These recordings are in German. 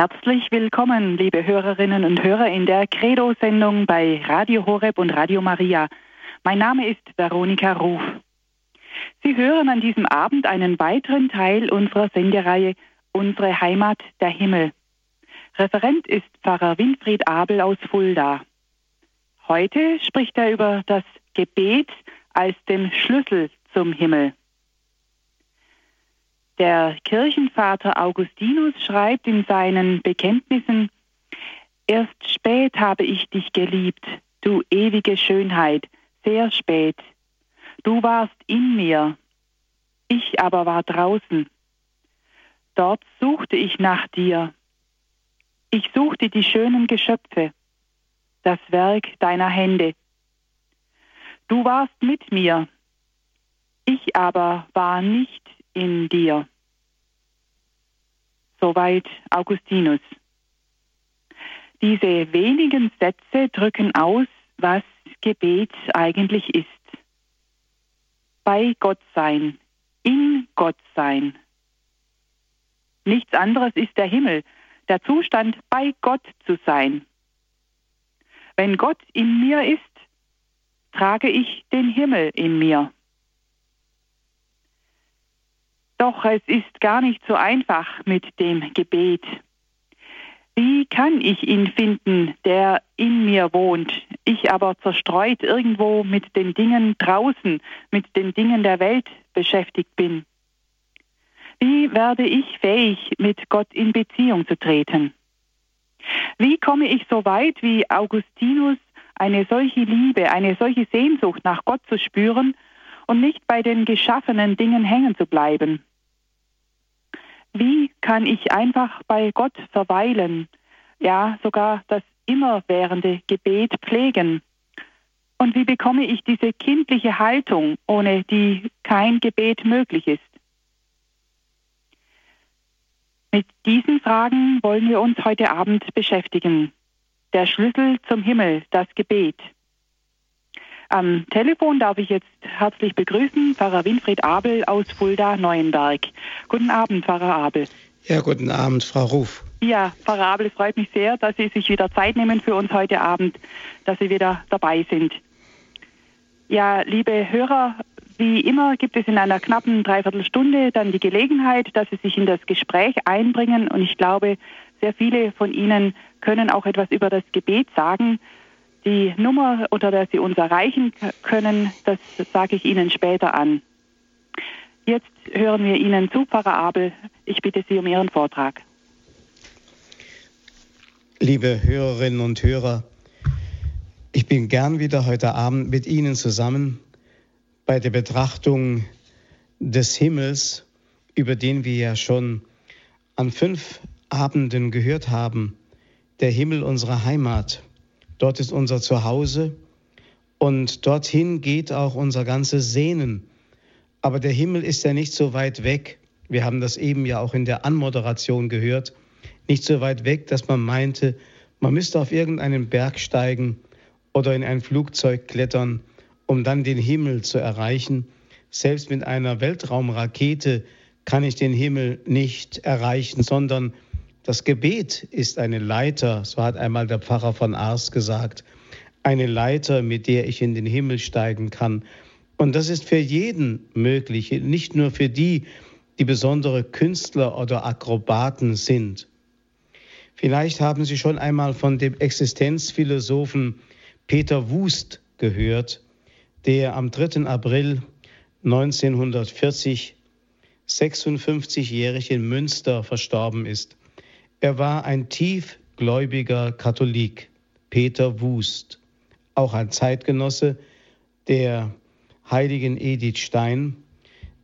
Herzlich willkommen, liebe Hörerinnen und Hörer, in der Credo-Sendung bei Radio Horeb und Radio Maria. Mein Name ist Veronika Ruf. Sie hören an diesem Abend einen weiteren Teil unserer Sendereihe Unsere Heimat, der Himmel. Referent ist Pfarrer Winfried Abel aus Fulda. Heute spricht er über das Gebet als den Schlüssel zum Himmel. Der Kirchenvater Augustinus schreibt in seinen Bekenntnissen, Erst spät habe ich dich geliebt, du ewige Schönheit, sehr spät. Du warst in mir, ich aber war draußen. Dort suchte ich nach dir. Ich suchte die schönen Geschöpfe, das Werk deiner Hände. Du warst mit mir, ich aber war nicht in dir. Soweit Augustinus. Diese wenigen Sätze drücken aus, was Gebet eigentlich ist. Bei Gott sein, in Gott sein. Nichts anderes ist der Himmel, der Zustand, bei Gott zu sein. Wenn Gott in mir ist, trage ich den Himmel in mir. Doch es ist gar nicht so einfach mit dem Gebet. Wie kann ich ihn finden, der in mir wohnt, ich aber zerstreut irgendwo mit den Dingen draußen, mit den Dingen der Welt beschäftigt bin? Wie werde ich fähig, mit Gott in Beziehung zu treten? Wie komme ich so weit wie Augustinus, eine solche Liebe, eine solche Sehnsucht nach Gott zu spüren und nicht bei den geschaffenen Dingen hängen zu bleiben? Wie kann ich einfach bei Gott verweilen, ja sogar das immerwährende Gebet pflegen? Und wie bekomme ich diese kindliche Haltung, ohne die kein Gebet möglich ist? Mit diesen Fragen wollen wir uns heute Abend beschäftigen. Der Schlüssel zum Himmel, das Gebet. Am Telefon darf ich jetzt herzlich begrüßen Pfarrer Winfried Abel aus Fulda Neuenberg. Guten Abend, Pfarrer Abel. Ja, guten Abend, Frau Ruf. Ja, Pfarrer Abel, es freut mich sehr, dass Sie sich wieder Zeit nehmen für uns heute Abend, dass Sie wieder dabei sind. Ja, liebe Hörer, wie immer gibt es in einer knappen Dreiviertelstunde dann die Gelegenheit, dass Sie sich in das Gespräch einbringen. Und ich glaube, sehr viele von Ihnen können auch etwas über das Gebet sagen. Die Nummer, unter der Sie uns erreichen können, das sage ich Ihnen später an. Jetzt hören wir Ihnen zu, Pfarrer Abel. Ich bitte Sie um Ihren Vortrag. Liebe Hörerinnen und Hörer, ich bin gern wieder heute Abend mit Ihnen zusammen bei der Betrachtung des Himmels, über den wir ja schon an fünf Abenden gehört haben, der Himmel unserer Heimat. Dort ist unser Zuhause und dorthin geht auch unser ganzes Sehnen. Aber der Himmel ist ja nicht so weit weg. Wir haben das eben ja auch in der Anmoderation gehört. Nicht so weit weg, dass man meinte, man müsste auf irgendeinen Berg steigen oder in ein Flugzeug klettern, um dann den Himmel zu erreichen. Selbst mit einer Weltraumrakete kann ich den Himmel nicht erreichen, sondern das Gebet ist eine Leiter, so hat einmal der Pfarrer von Ars gesagt, eine Leiter, mit der ich in den Himmel steigen kann. Und das ist für jeden möglich, nicht nur für die, die besondere Künstler oder Akrobaten sind. Vielleicht haben Sie schon einmal von dem Existenzphilosophen Peter Wust gehört, der am 3. April 1940 56-jährig in Münster verstorben ist. Er war ein tiefgläubiger Katholik, Peter Wust, auch ein Zeitgenosse der heiligen Edith Stein,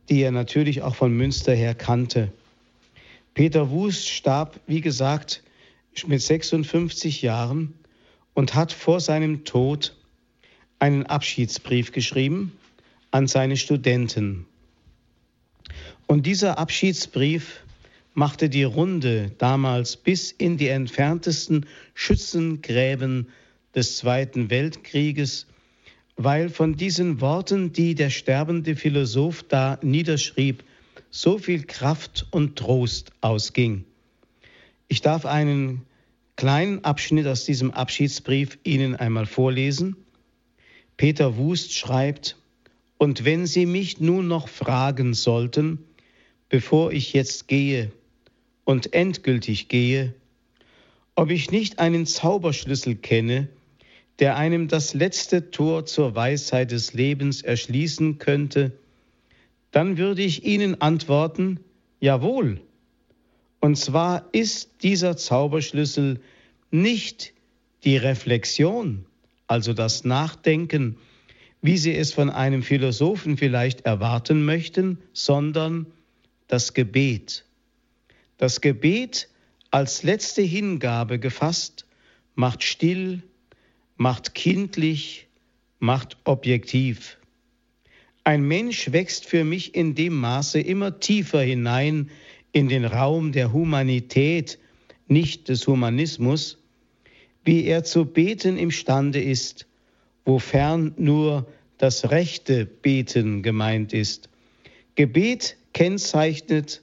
die er natürlich auch von Münster her kannte. Peter Wust starb, wie gesagt, mit 56 Jahren und hat vor seinem Tod einen Abschiedsbrief geschrieben an seine Studenten. Und dieser Abschiedsbrief machte die Runde damals bis in die entferntesten Schützengräben des Zweiten Weltkrieges, weil von diesen Worten, die der sterbende Philosoph da niederschrieb, so viel Kraft und Trost ausging. Ich darf einen kleinen Abschnitt aus diesem Abschiedsbrief Ihnen einmal vorlesen. Peter Wust schreibt, und wenn Sie mich nun noch fragen sollten, bevor ich jetzt gehe und endgültig gehe, ob ich nicht einen Zauberschlüssel kenne, der einem das letzte Tor zur Weisheit des Lebens erschließen könnte, dann würde ich Ihnen antworten, jawohl. Und zwar ist dieser Zauberschlüssel nicht die Reflexion, also das Nachdenken, wie Sie es von einem Philosophen vielleicht erwarten möchten, sondern das Gebet. Das Gebet als letzte Hingabe gefasst, macht still, macht kindlich, macht objektiv. Ein Mensch wächst für mich in dem Maße immer tiefer hinein in den Raum der Humanität, nicht des Humanismus, wie er zu beten imstande ist, wofern nur das rechte Beten gemeint ist. Gebet kennzeichnet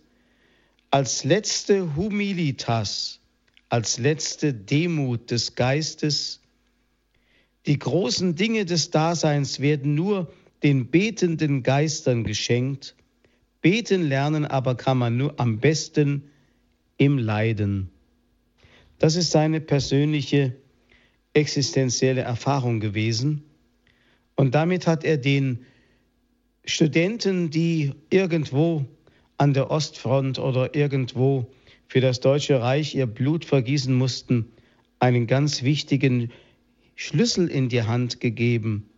als letzte Humilitas, als letzte Demut des Geistes. Die großen Dinge des Daseins werden nur den betenden Geistern geschenkt. Beten lernen aber kann man nur am besten im Leiden. Das ist seine persönliche existenzielle Erfahrung gewesen. Und damit hat er den Studenten, die irgendwo an der Ostfront oder irgendwo für das Deutsche Reich ihr Blut vergießen mussten, einen ganz wichtigen Schlüssel in die Hand gegeben.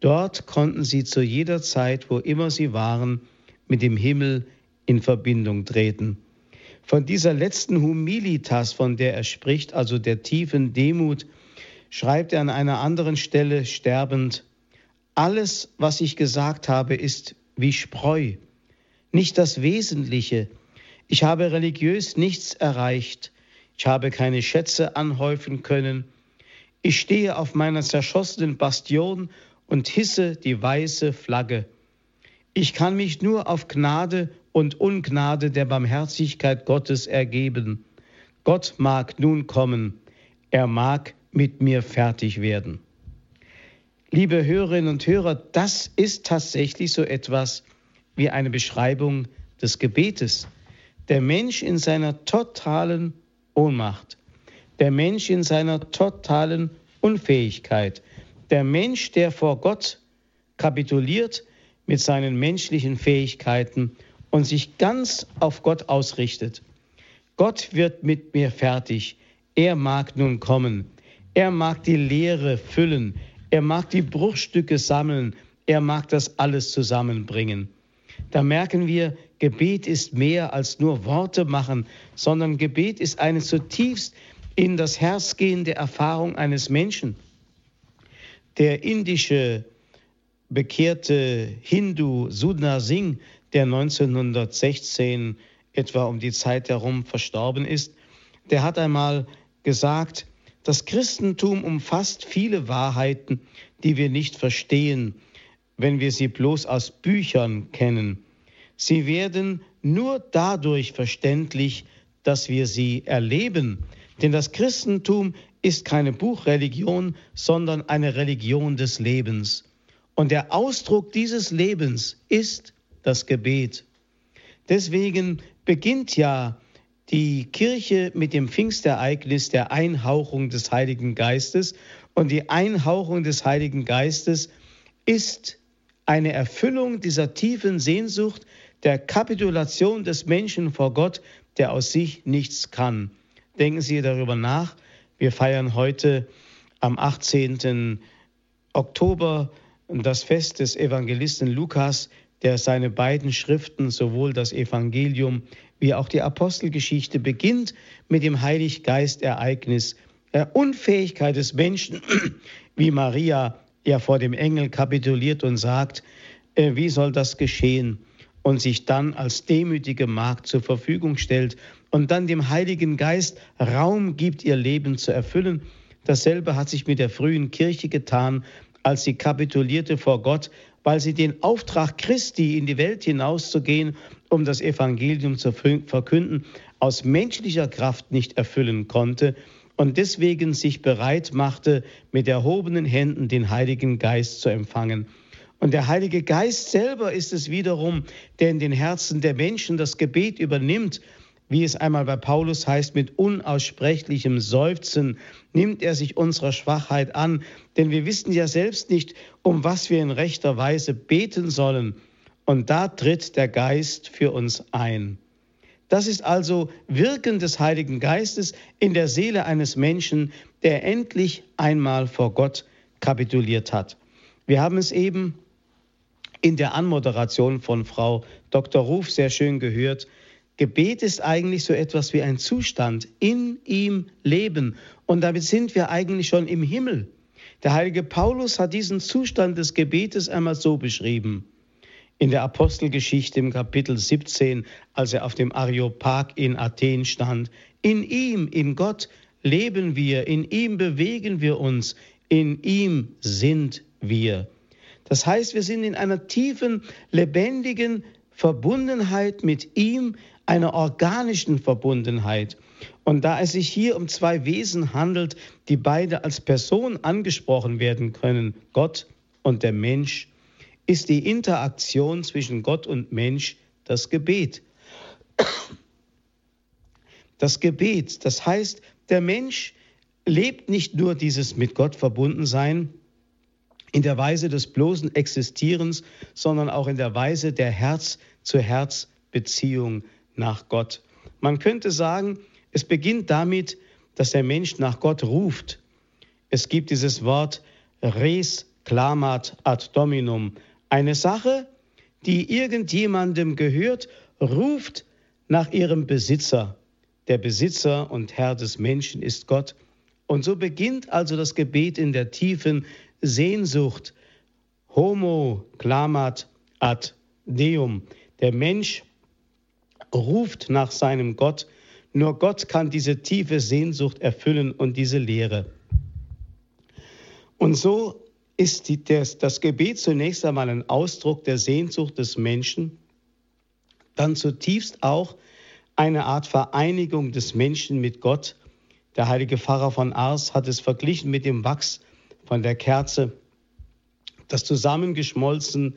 Dort konnten sie zu jeder Zeit, wo immer sie waren, mit dem Himmel in Verbindung treten. Von dieser letzten Humilitas, von der er spricht, also der tiefen Demut, schreibt er an einer anderen Stelle sterbend, alles, was ich gesagt habe, ist wie Spreu, nicht das Wesentliche. Ich habe religiös nichts erreicht. Ich habe keine Schätze anhäufen können. Ich stehe auf meiner zerschossenen Bastion und hisse die weiße Flagge. Ich kann mich nur auf Gnade und Ungnade der Barmherzigkeit Gottes ergeben. Gott mag nun kommen. Er mag mit mir fertig werden. Liebe Hörerinnen und Hörer, das ist tatsächlich so etwas wie eine Beschreibung des Gebetes. Der Mensch in seiner totalen Ohnmacht, der Mensch in seiner totalen Unfähigkeit, der Mensch, der vor Gott kapituliert mit seinen menschlichen Fähigkeiten und sich ganz auf Gott ausrichtet. Gott wird mit mir fertig. Er mag nun kommen. Er mag die Leere füllen. Er mag die Bruchstücke sammeln, er mag das alles zusammenbringen. Da merken wir, Gebet ist mehr als nur Worte machen, sondern Gebet ist eine zutiefst in das Herz gehende Erfahrung eines Menschen. Der indische bekehrte Hindu Sudna Singh, der 1916 etwa um die Zeit herum verstorben ist, der hat einmal gesagt, das Christentum umfasst viele Wahrheiten, die wir nicht verstehen, wenn wir sie bloß aus Büchern kennen. Sie werden nur dadurch verständlich, dass wir sie erleben. Denn das Christentum ist keine Buchreligion, sondern eine Religion des Lebens. Und der Ausdruck dieses Lebens ist das Gebet. Deswegen beginnt ja die Kirche mit dem Pfingstereignis der Einhauchung des Heiligen Geistes. Und die Einhauchung des Heiligen Geistes ist eine Erfüllung dieser tiefen Sehnsucht der Kapitulation des Menschen vor Gott, der aus sich nichts kann. Denken Sie darüber nach. Wir feiern heute am 18. Oktober das Fest des Evangelisten Lukas, der seine beiden Schriften, sowohl das Evangelium wie auch die Apostelgeschichte beginnt mit dem Heiliggeist-Ereignis der Unfähigkeit des Menschen, wie Maria ja vor dem Engel kapituliert und sagt, äh, wie soll das geschehen? Und sich dann als demütige Magd zur Verfügung stellt und dann dem Heiligen Geist Raum gibt, ihr Leben zu erfüllen. Dasselbe hat sich mit der frühen Kirche getan, als sie kapitulierte vor Gott, weil sie den Auftrag Christi in die Welt hinauszugehen um das Evangelium zu verkünden, aus menschlicher Kraft nicht erfüllen konnte und deswegen sich bereit machte, mit erhobenen Händen den Heiligen Geist zu empfangen. Und der Heilige Geist selber ist es wiederum, der in den Herzen der Menschen das Gebet übernimmt. Wie es einmal bei Paulus heißt, mit unaussprechlichem Seufzen nimmt er sich unserer Schwachheit an, denn wir wissen ja selbst nicht, um was wir in rechter Weise beten sollen. Und da tritt der Geist für uns ein. Das ist also Wirken des Heiligen Geistes in der Seele eines Menschen, der endlich einmal vor Gott kapituliert hat. Wir haben es eben in der Anmoderation von Frau Dr. Ruf sehr schön gehört. Gebet ist eigentlich so etwas wie ein Zustand, in ihm leben. Und damit sind wir eigentlich schon im Himmel. Der heilige Paulus hat diesen Zustand des Gebetes einmal so beschrieben. In der Apostelgeschichte im Kapitel 17, als er auf dem Areopag in Athen stand. In ihm, in Gott, leben wir, in ihm bewegen wir uns, in ihm sind wir. Das heißt, wir sind in einer tiefen, lebendigen Verbundenheit mit ihm, einer organischen Verbundenheit. Und da es sich hier um zwei Wesen handelt, die beide als Person angesprochen werden können, Gott und der Mensch, ist die Interaktion zwischen Gott und Mensch das Gebet. Das Gebet, das heißt, der Mensch lebt nicht nur dieses mit Gott verbunden sein, in der Weise des bloßen Existierens, sondern auch in der Weise der Herz-zu-Herz-Beziehung nach Gott. Man könnte sagen, es beginnt damit, dass der Mensch nach Gott ruft. Es gibt dieses Wort res clamat ad dominum. Eine Sache, die irgendjemandem gehört, ruft nach ihrem Besitzer. Der Besitzer und Herr des Menschen ist Gott. Und so beginnt also das Gebet in der tiefen Sehnsucht. Homo clamat ad Deum. Der Mensch ruft nach seinem Gott. Nur Gott kann diese tiefe Sehnsucht erfüllen und diese Lehre. Und so ist die, das, das Gebet zunächst einmal ein Ausdruck der Sehnsucht des Menschen, dann zutiefst auch eine Art Vereinigung des Menschen mit Gott. Der heilige Pfarrer von Ars hat es verglichen mit dem Wachs von der Kerze, das zusammengeschmolzen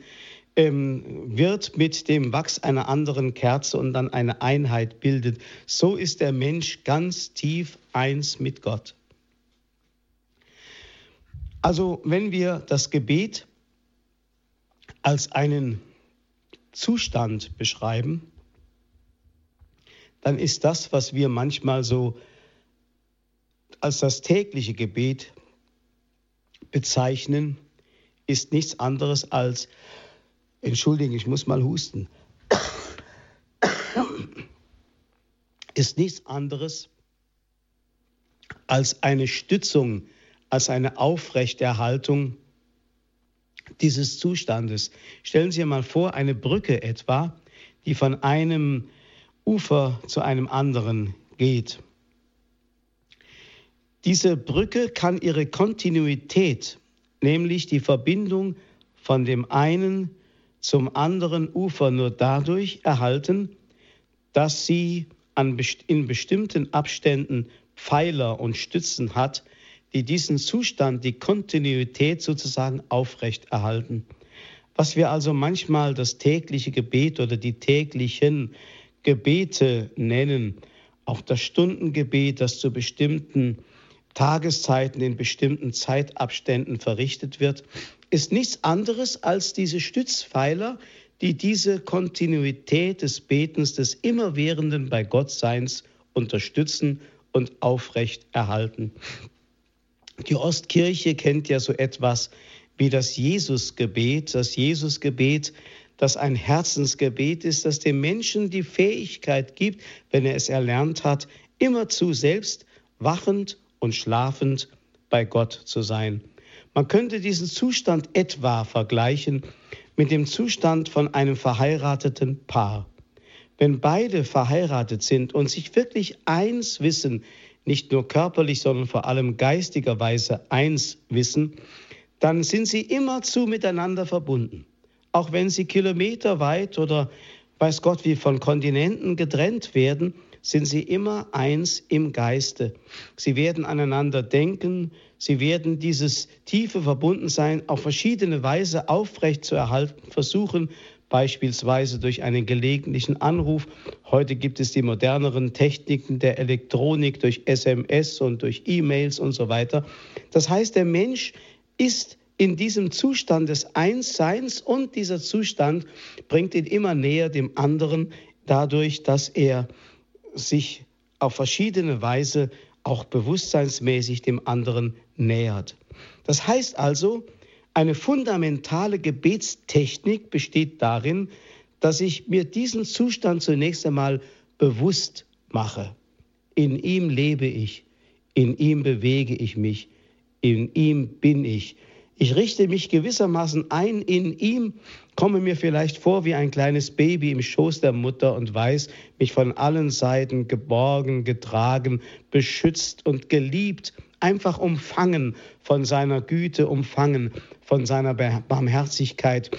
ähm, wird mit dem Wachs einer anderen Kerze und dann eine Einheit bildet. So ist der Mensch ganz tief eins mit Gott. Also wenn wir das Gebet als einen Zustand beschreiben, dann ist das, was wir manchmal so als das tägliche Gebet bezeichnen, ist nichts anderes als, entschuldigen, ich muss mal husten, ist nichts anderes als eine Stützung, als eine Aufrechterhaltung dieses Zustandes. Stellen Sie mal vor, eine Brücke etwa, die von einem Ufer zu einem anderen geht. Diese Brücke kann ihre Kontinuität, nämlich die Verbindung von dem einen zum anderen Ufer nur dadurch erhalten, dass sie an, in bestimmten Abständen Pfeiler und Stützen hat, die diesen Zustand, die Kontinuität sozusagen aufrechterhalten. Was wir also manchmal das tägliche Gebet oder die täglichen Gebete nennen, auch das Stundengebet, das zu bestimmten Tageszeiten in bestimmten Zeitabständen verrichtet wird, ist nichts anderes als diese Stützpfeiler, die diese Kontinuität des Betens, des Immerwährenden bei Gottseins unterstützen und aufrecht erhalten. Die Ostkirche kennt ja so etwas wie das Jesusgebet, das Jesusgebet, das ein Herzensgebet ist, das dem Menschen die Fähigkeit gibt, wenn er es erlernt hat, immerzu selbst wachend und schlafend bei Gott zu sein. Man könnte diesen Zustand etwa vergleichen mit dem Zustand von einem verheirateten Paar. Wenn beide verheiratet sind und sich wirklich eins wissen, nicht nur körperlich, sondern vor allem geistigerweise eins wissen, dann sind sie immerzu miteinander verbunden. Auch wenn sie kilometerweit oder weiß Gott wie von Kontinenten getrennt werden, sind sie immer eins im Geiste. Sie werden aneinander denken, sie werden dieses tiefe Verbundensein auf verschiedene Weise aufrecht zu erhalten versuchen, beispielsweise durch einen gelegentlichen Anruf. Heute gibt es die moderneren Techniken der Elektronik durch SMS und durch E-Mails und so weiter. Das heißt, der Mensch ist in diesem Zustand des Einsseins und dieser Zustand bringt ihn immer näher dem anderen dadurch, dass er sich auf verschiedene Weise auch bewusstseinsmäßig dem anderen nähert. Das heißt also, eine fundamentale Gebetstechnik besteht darin, dass ich mir diesen Zustand zunächst einmal bewusst mache. In ihm lebe ich, in ihm bewege ich mich, in ihm bin ich. Ich richte mich gewissermaßen ein in ihm, komme mir vielleicht vor wie ein kleines Baby im Schoß der Mutter und weiß, mich von allen Seiten geborgen, getragen, beschützt und geliebt, einfach umfangen von seiner Güte, umfangen von seiner Barmherzigkeit,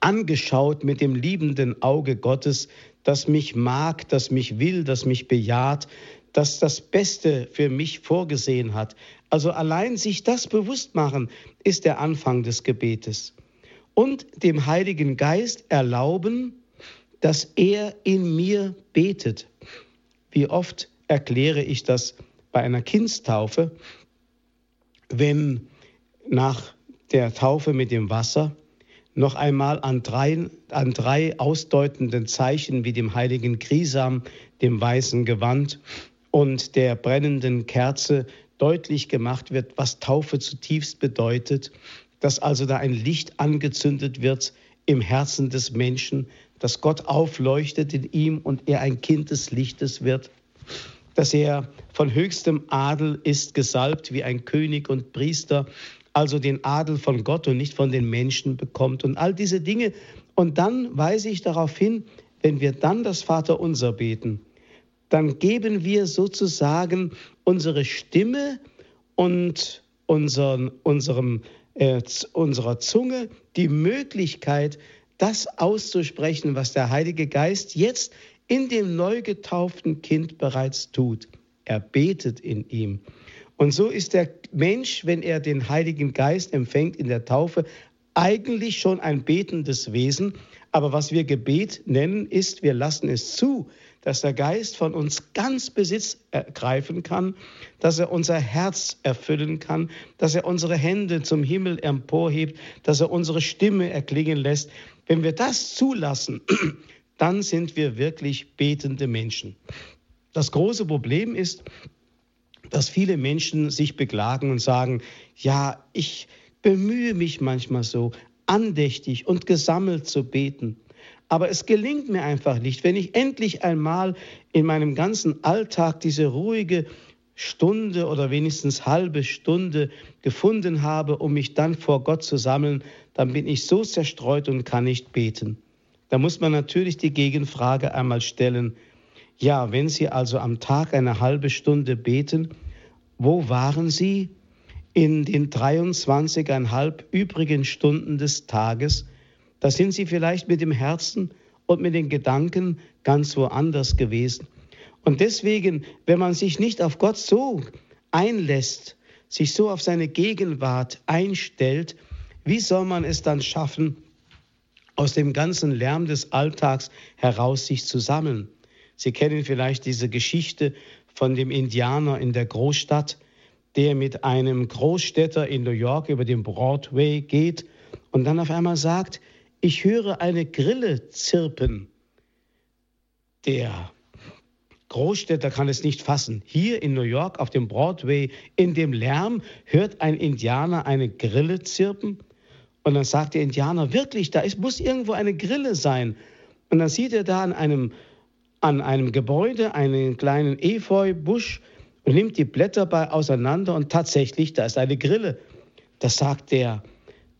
angeschaut mit dem liebenden Auge Gottes, das mich mag, das mich will, das mich bejaht, das das Beste für mich vorgesehen hat. Also allein sich das bewusst machen, ist der Anfang des Gebetes. Und dem Heiligen Geist erlauben, dass er in mir betet. Wie oft erkläre ich das bei einer Kindstaufe, wenn nach der Taufe mit dem Wasser noch einmal an drei, an drei ausdeutenden Zeichen wie dem heiligen Krisam, dem weißen Gewand und der brennenden Kerze deutlich gemacht wird, was Taufe zutiefst bedeutet, dass also da ein Licht angezündet wird im Herzen des Menschen, dass Gott aufleuchtet in ihm und er ein Kind des Lichtes wird, dass er von höchstem Adel ist, gesalbt wie ein König und Priester, also den Adel von Gott und nicht von den Menschen bekommt und all diese Dinge. Und dann weise ich darauf hin, wenn wir dann das Vaterunser beten, dann geben wir sozusagen unsere Stimme und unseren, unserem, äh, unserer Zunge die Möglichkeit, das auszusprechen, was der Heilige Geist jetzt in dem neu getauften Kind bereits tut. Er betet in ihm. Und so ist der Mensch, wenn er den Heiligen Geist empfängt in der Taufe, eigentlich schon ein betendes Wesen. Aber was wir Gebet nennen, ist, wir lassen es zu, dass der Geist von uns ganz Besitz ergreifen kann, dass er unser Herz erfüllen kann, dass er unsere Hände zum Himmel emporhebt, dass er unsere Stimme erklingen lässt. Wenn wir das zulassen, dann sind wir wirklich betende Menschen. Das große Problem ist, dass viele Menschen sich beklagen und sagen, ja, ich bemühe mich manchmal so, andächtig und gesammelt zu beten. Aber es gelingt mir einfach nicht, wenn ich endlich einmal in meinem ganzen Alltag diese ruhige Stunde oder wenigstens halbe Stunde gefunden habe, um mich dann vor Gott zu sammeln, dann bin ich so zerstreut und kann nicht beten. Da muss man natürlich die Gegenfrage einmal stellen, ja, wenn Sie also am Tag eine halbe Stunde beten, wo waren Sie in den 23,5 übrigen Stunden des Tages? Da sind Sie vielleicht mit dem Herzen und mit den Gedanken ganz woanders gewesen. Und deswegen, wenn man sich nicht auf Gott so einlässt, sich so auf seine Gegenwart einstellt, wie soll man es dann schaffen, aus dem ganzen Lärm des Alltags heraus sich zu sammeln? Sie kennen vielleicht diese Geschichte von dem Indianer in der Großstadt, der mit einem Großstädter in New York über den Broadway geht und dann auf einmal sagt, ich höre eine Grille zirpen. Der Großstädter kann es nicht fassen. Hier in New York auf dem Broadway, in dem Lärm, hört ein Indianer eine Grille zirpen. Und dann sagt der Indianer, wirklich, da ist, muss irgendwo eine Grille sein. Und dann sieht er da an einem an einem Gebäude einen kleinen Efeubusch und nimmt die Blätter bei auseinander und tatsächlich, da ist eine Grille. Das sagt der,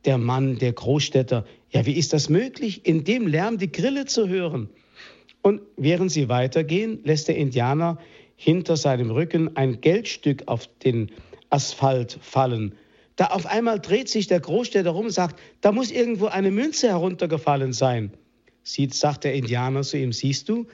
der Mann, der Großstädter. Ja, wie ist das möglich, in dem Lärm die Grille zu hören? Und während sie weitergehen, lässt der Indianer hinter seinem Rücken ein Geldstück auf den Asphalt fallen. Da auf einmal dreht sich der Großstädter rum und sagt, da muss irgendwo eine Münze heruntergefallen sein. Sieht, sagt der Indianer zu ihm, siehst du,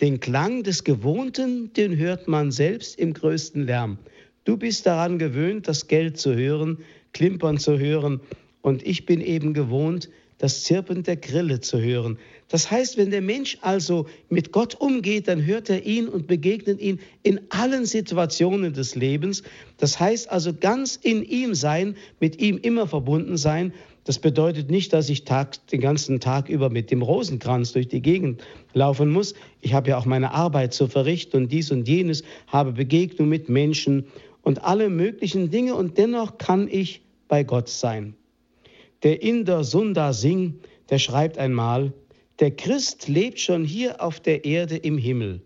Den Klang des Gewohnten, den hört man selbst im größten Lärm. Du bist daran gewöhnt, das Geld zu hören, klimpern zu hören, und ich bin eben gewohnt, das Zirpen der Grille zu hören. Das heißt, wenn der Mensch also mit Gott umgeht, dann hört er ihn und begegnet ihn in allen Situationen des Lebens. Das heißt also ganz in ihm sein, mit ihm immer verbunden sein. Das bedeutet nicht, dass ich Tag, den ganzen Tag über mit dem Rosenkranz durch die Gegend laufen muss. Ich habe ja auch meine Arbeit zu verrichten und dies und jenes, habe Begegnung mit Menschen und alle möglichen Dinge und dennoch kann ich bei Gott sein. Der Inder Sundar Singh, der schreibt einmal, der Christ lebt schon hier auf der Erde im Himmel.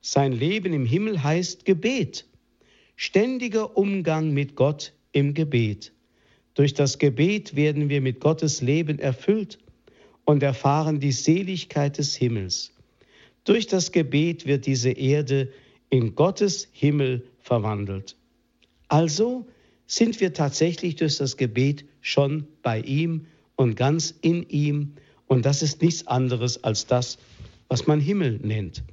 Sein Leben im Himmel heißt Gebet, ständiger Umgang mit Gott im Gebet. Durch das Gebet werden wir mit Gottes Leben erfüllt und erfahren die Seligkeit des Himmels. Durch das Gebet wird diese Erde in Gottes Himmel verwandelt. Also sind wir tatsächlich durch das Gebet schon bei ihm und ganz in ihm. Und das ist nichts anderes als das, was man Himmel nennt.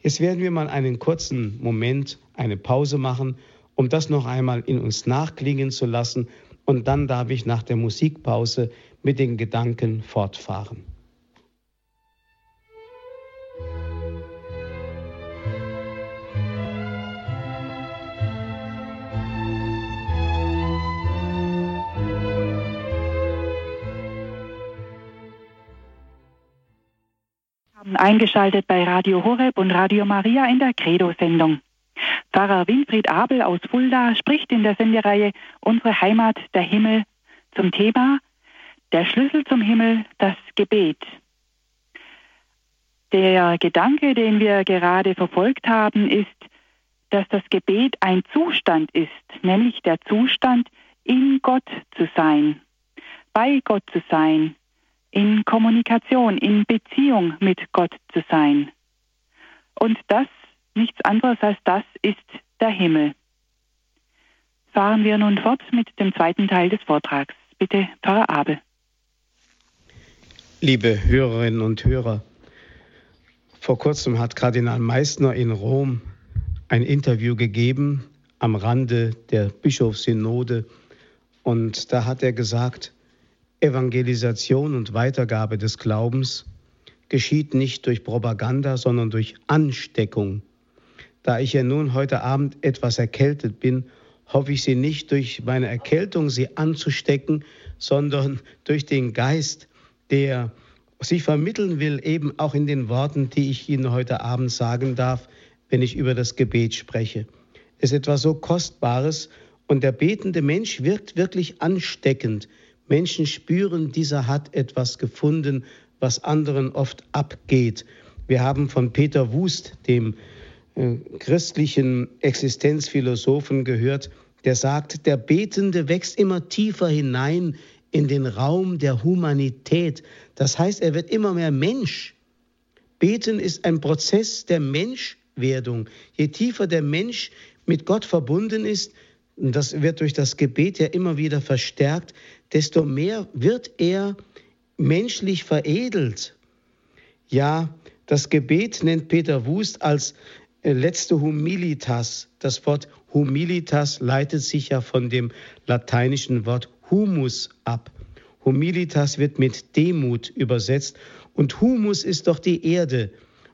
Jetzt werden wir mal einen kurzen Moment, eine Pause machen, um das noch einmal in uns nachklingen zu lassen. Und dann darf ich nach der Musikpause mit den Gedanken fortfahren. Eingeschaltet bei Radio Horeb und Radio Maria in der Credo-Sendung. Pfarrer Winfried Abel aus Fulda spricht in der Sendereihe Unsere Heimat, der Himmel zum Thema Der Schlüssel zum Himmel, das Gebet. Der Gedanke, den wir gerade verfolgt haben, ist, dass das Gebet ein Zustand ist, nämlich der Zustand, in Gott zu sein, bei Gott zu sein, in Kommunikation, in Beziehung mit Gott zu sein. Und das, nichts anderes als das, ist der Himmel. Fahren wir nun fort mit dem zweiten Teil des Vortrags. Bitte, Pfarrer Abel. Liebe Hörerinnen und Hörer, vor kurzem hat Kardinal Meissner in Rom ein Interview gegeben am Rande der Bischofssynode und da hat er gesagt, Evangelisation und Weitergabe des Glaubens geschieht nicht durch Propaganda, sondern durch Ansteckung. Da ich ja nun heute Abend etwas erkältet bin, hoffe ich Sie nicht durch meine Erkältung Sie anzustecken, sondern durch den Geist, der Sie vermitteln will, eben auch in den Worten, die ich Ihnen heute Abend sagen darf, wenn ich über das Gebet spreche. Es ist etwas so Kostbares und der betende Mensch wirkt wirklich ansteckend. Menschen spüren, dieser hat etwas gefunden, was anderen oft abgeht. Wir haben von Peter Wust, dem äh, christlichen Existenzphilosophen, gehört, der sagt, der Betende wächst immer tiefer hinein in den Raum der Humanität. Das heißt, er wird immer mehr Mensch. Beten ist ein Prozess der Menschwerdung. Je tiefer der Mensch mit Gott verbunden ist, und das wird durch das Gebet ja immer wieder verstärkt, desto mehr wird er menschlich veredelt. Ja, das Gebet nennt Peter Wust als äh, letzte Humilitas. Das Wort Humilitas leitet sich ja von dem lateinischen Wort humus ab. Humilitas wird mit Demut übersetzt und Humus ist doch die Erde.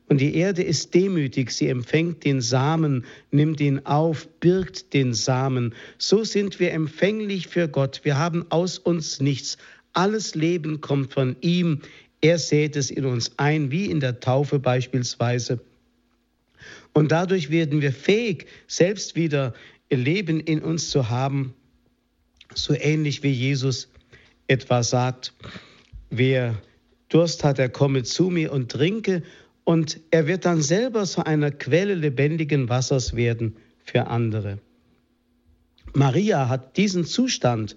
Und die Erde ist demütig, sie empfängt den Samen, nimmt ihn auf, birgt den Samen. So sind wir empfänglich für Gott. Wir haben aus uns nichts. Alles Leben kommt von ihm. Er sät es in uns ein, wie in der Taufe beispielsweise. Und dadurch werden wir fähig, selbst wieder Leben in uns zu haben, so ähnlich wie Jesus etwa sagt, wer Durst hat, er komme zu mir und trinke, und er wird dann selber zu einer Quelle lebendigen Wassers werden für andere. Maria hat diesen Zustand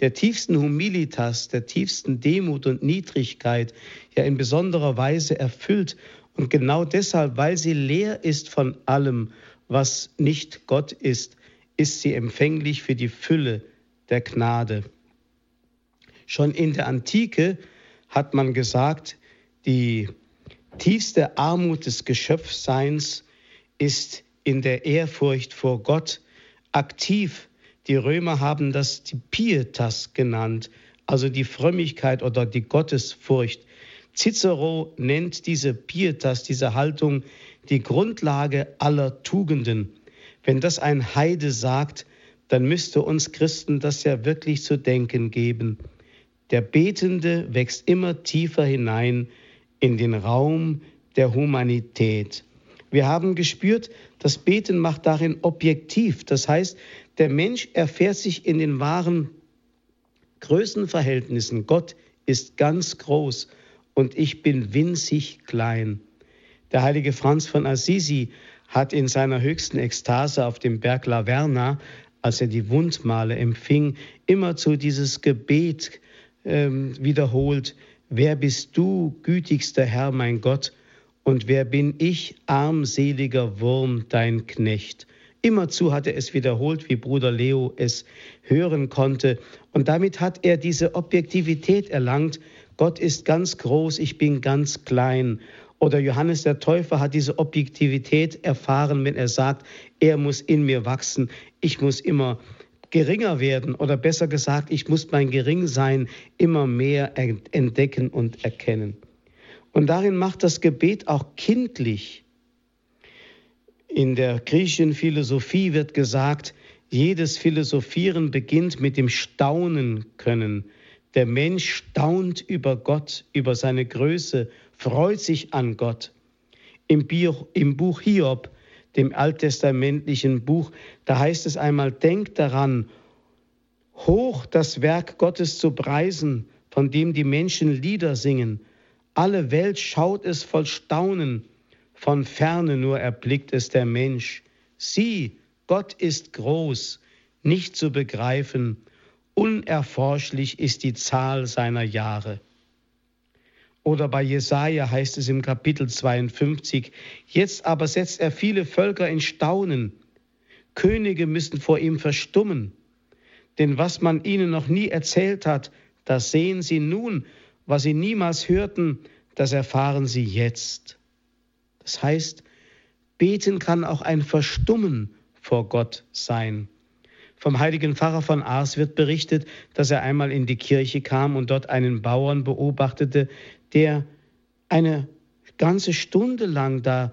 der tiefsten Humilitas, der tiefsten Demut und Niedrigkeit ja in besonderer Weise erfüllt. Und genau deshalb, weil sie leer ist von allem, was nicht Gott ist, ist sie empfänglich für die Fülle der Gnade. Schon in der Antike hat man gesagt, die Tiefste Armut des Geschöpfseins ist in der Ehrfurcht vor Gott aktiv. Die Römer haben das die Pietas genannt, also die Frömmigkeit oder die Gottesfurcht. Cicero nennt diese Pietas, diese Haltung, die Grundlage aller Tugenden. Wenn das ein Heide sagt, dann müsste uns Christen das ja wirklich zu denken geben. Der Betende wächst immer tiefer hinein in den Raum der Humanität. Wir haben gespürt, das Beten macht darin objektiv. Das heißt, der Mensch erfährt sich in den wahren Größenverhältnissen. Gott ist ganz groß und ich bin winzig klein. Der heilige Franz von Assisi hat in seiner höchsten Ekstase auf dem Berg Laverna, als er die Wundmale empfing, immerzu dieses Gebet ähm, wiederholt, Wer bist du, gütigster Herr mein Gott, und wer bin ich, armseliger Wurm, dein Knecht? Immerzu hat er es wiederholt, wie Bruder Leo es hören konnte. Und damit hat er diese Objektivität erlangt. Gott ist ganz groß, ich bin ganz klein. Oder Johannes der Täufer hat diese Objektivität erfahren, wenn er sagt, er muss in mir wachsen, ich muss immer geringer werden oder besser gesagt, ich muss mein Geringsein immer mehr entdecken und erkennen. Und darin macht das Gebet auch kindlich. In der griechischen Philosophie wird gesagt, jedes Philosophieren beginnt mit dem Staunen können. Der Mensch staunt über Gott, über seine Größe, freut sich an Gott. Im, Buch Hiob, dem alttestamentlichen Buch, da heißt es einmal, denkt daran, hoch das Werk Gottes zu preisen, von dem die Menschen Lieder singen. Alle Welt schaut es voll Staunen, von ferne nur erblickt es der Mensch. Sieh, Gott ist groß, nicht zu begreifen, unerforschlich ist die Zahl seiner Jahre. Oder bei Jesaja heißt es im Kapitel 52, jetzt aber setzt er viele Völker in Staunen. Könige müssen vor ihm verstummen. Denn was man ihnen noch nie erzählt hat, das sehen sie nun, was sie niemals hörten, das erfahren sie jetzt. Das heißt, beten kann auch ein Verstummen vor Gott sein. Vom heiligen Pfarrer von Ars wird berichtet, dass er einmal in die Kirche kam und dort einen Bauern beobachtete, der eine ganze Stunde lang da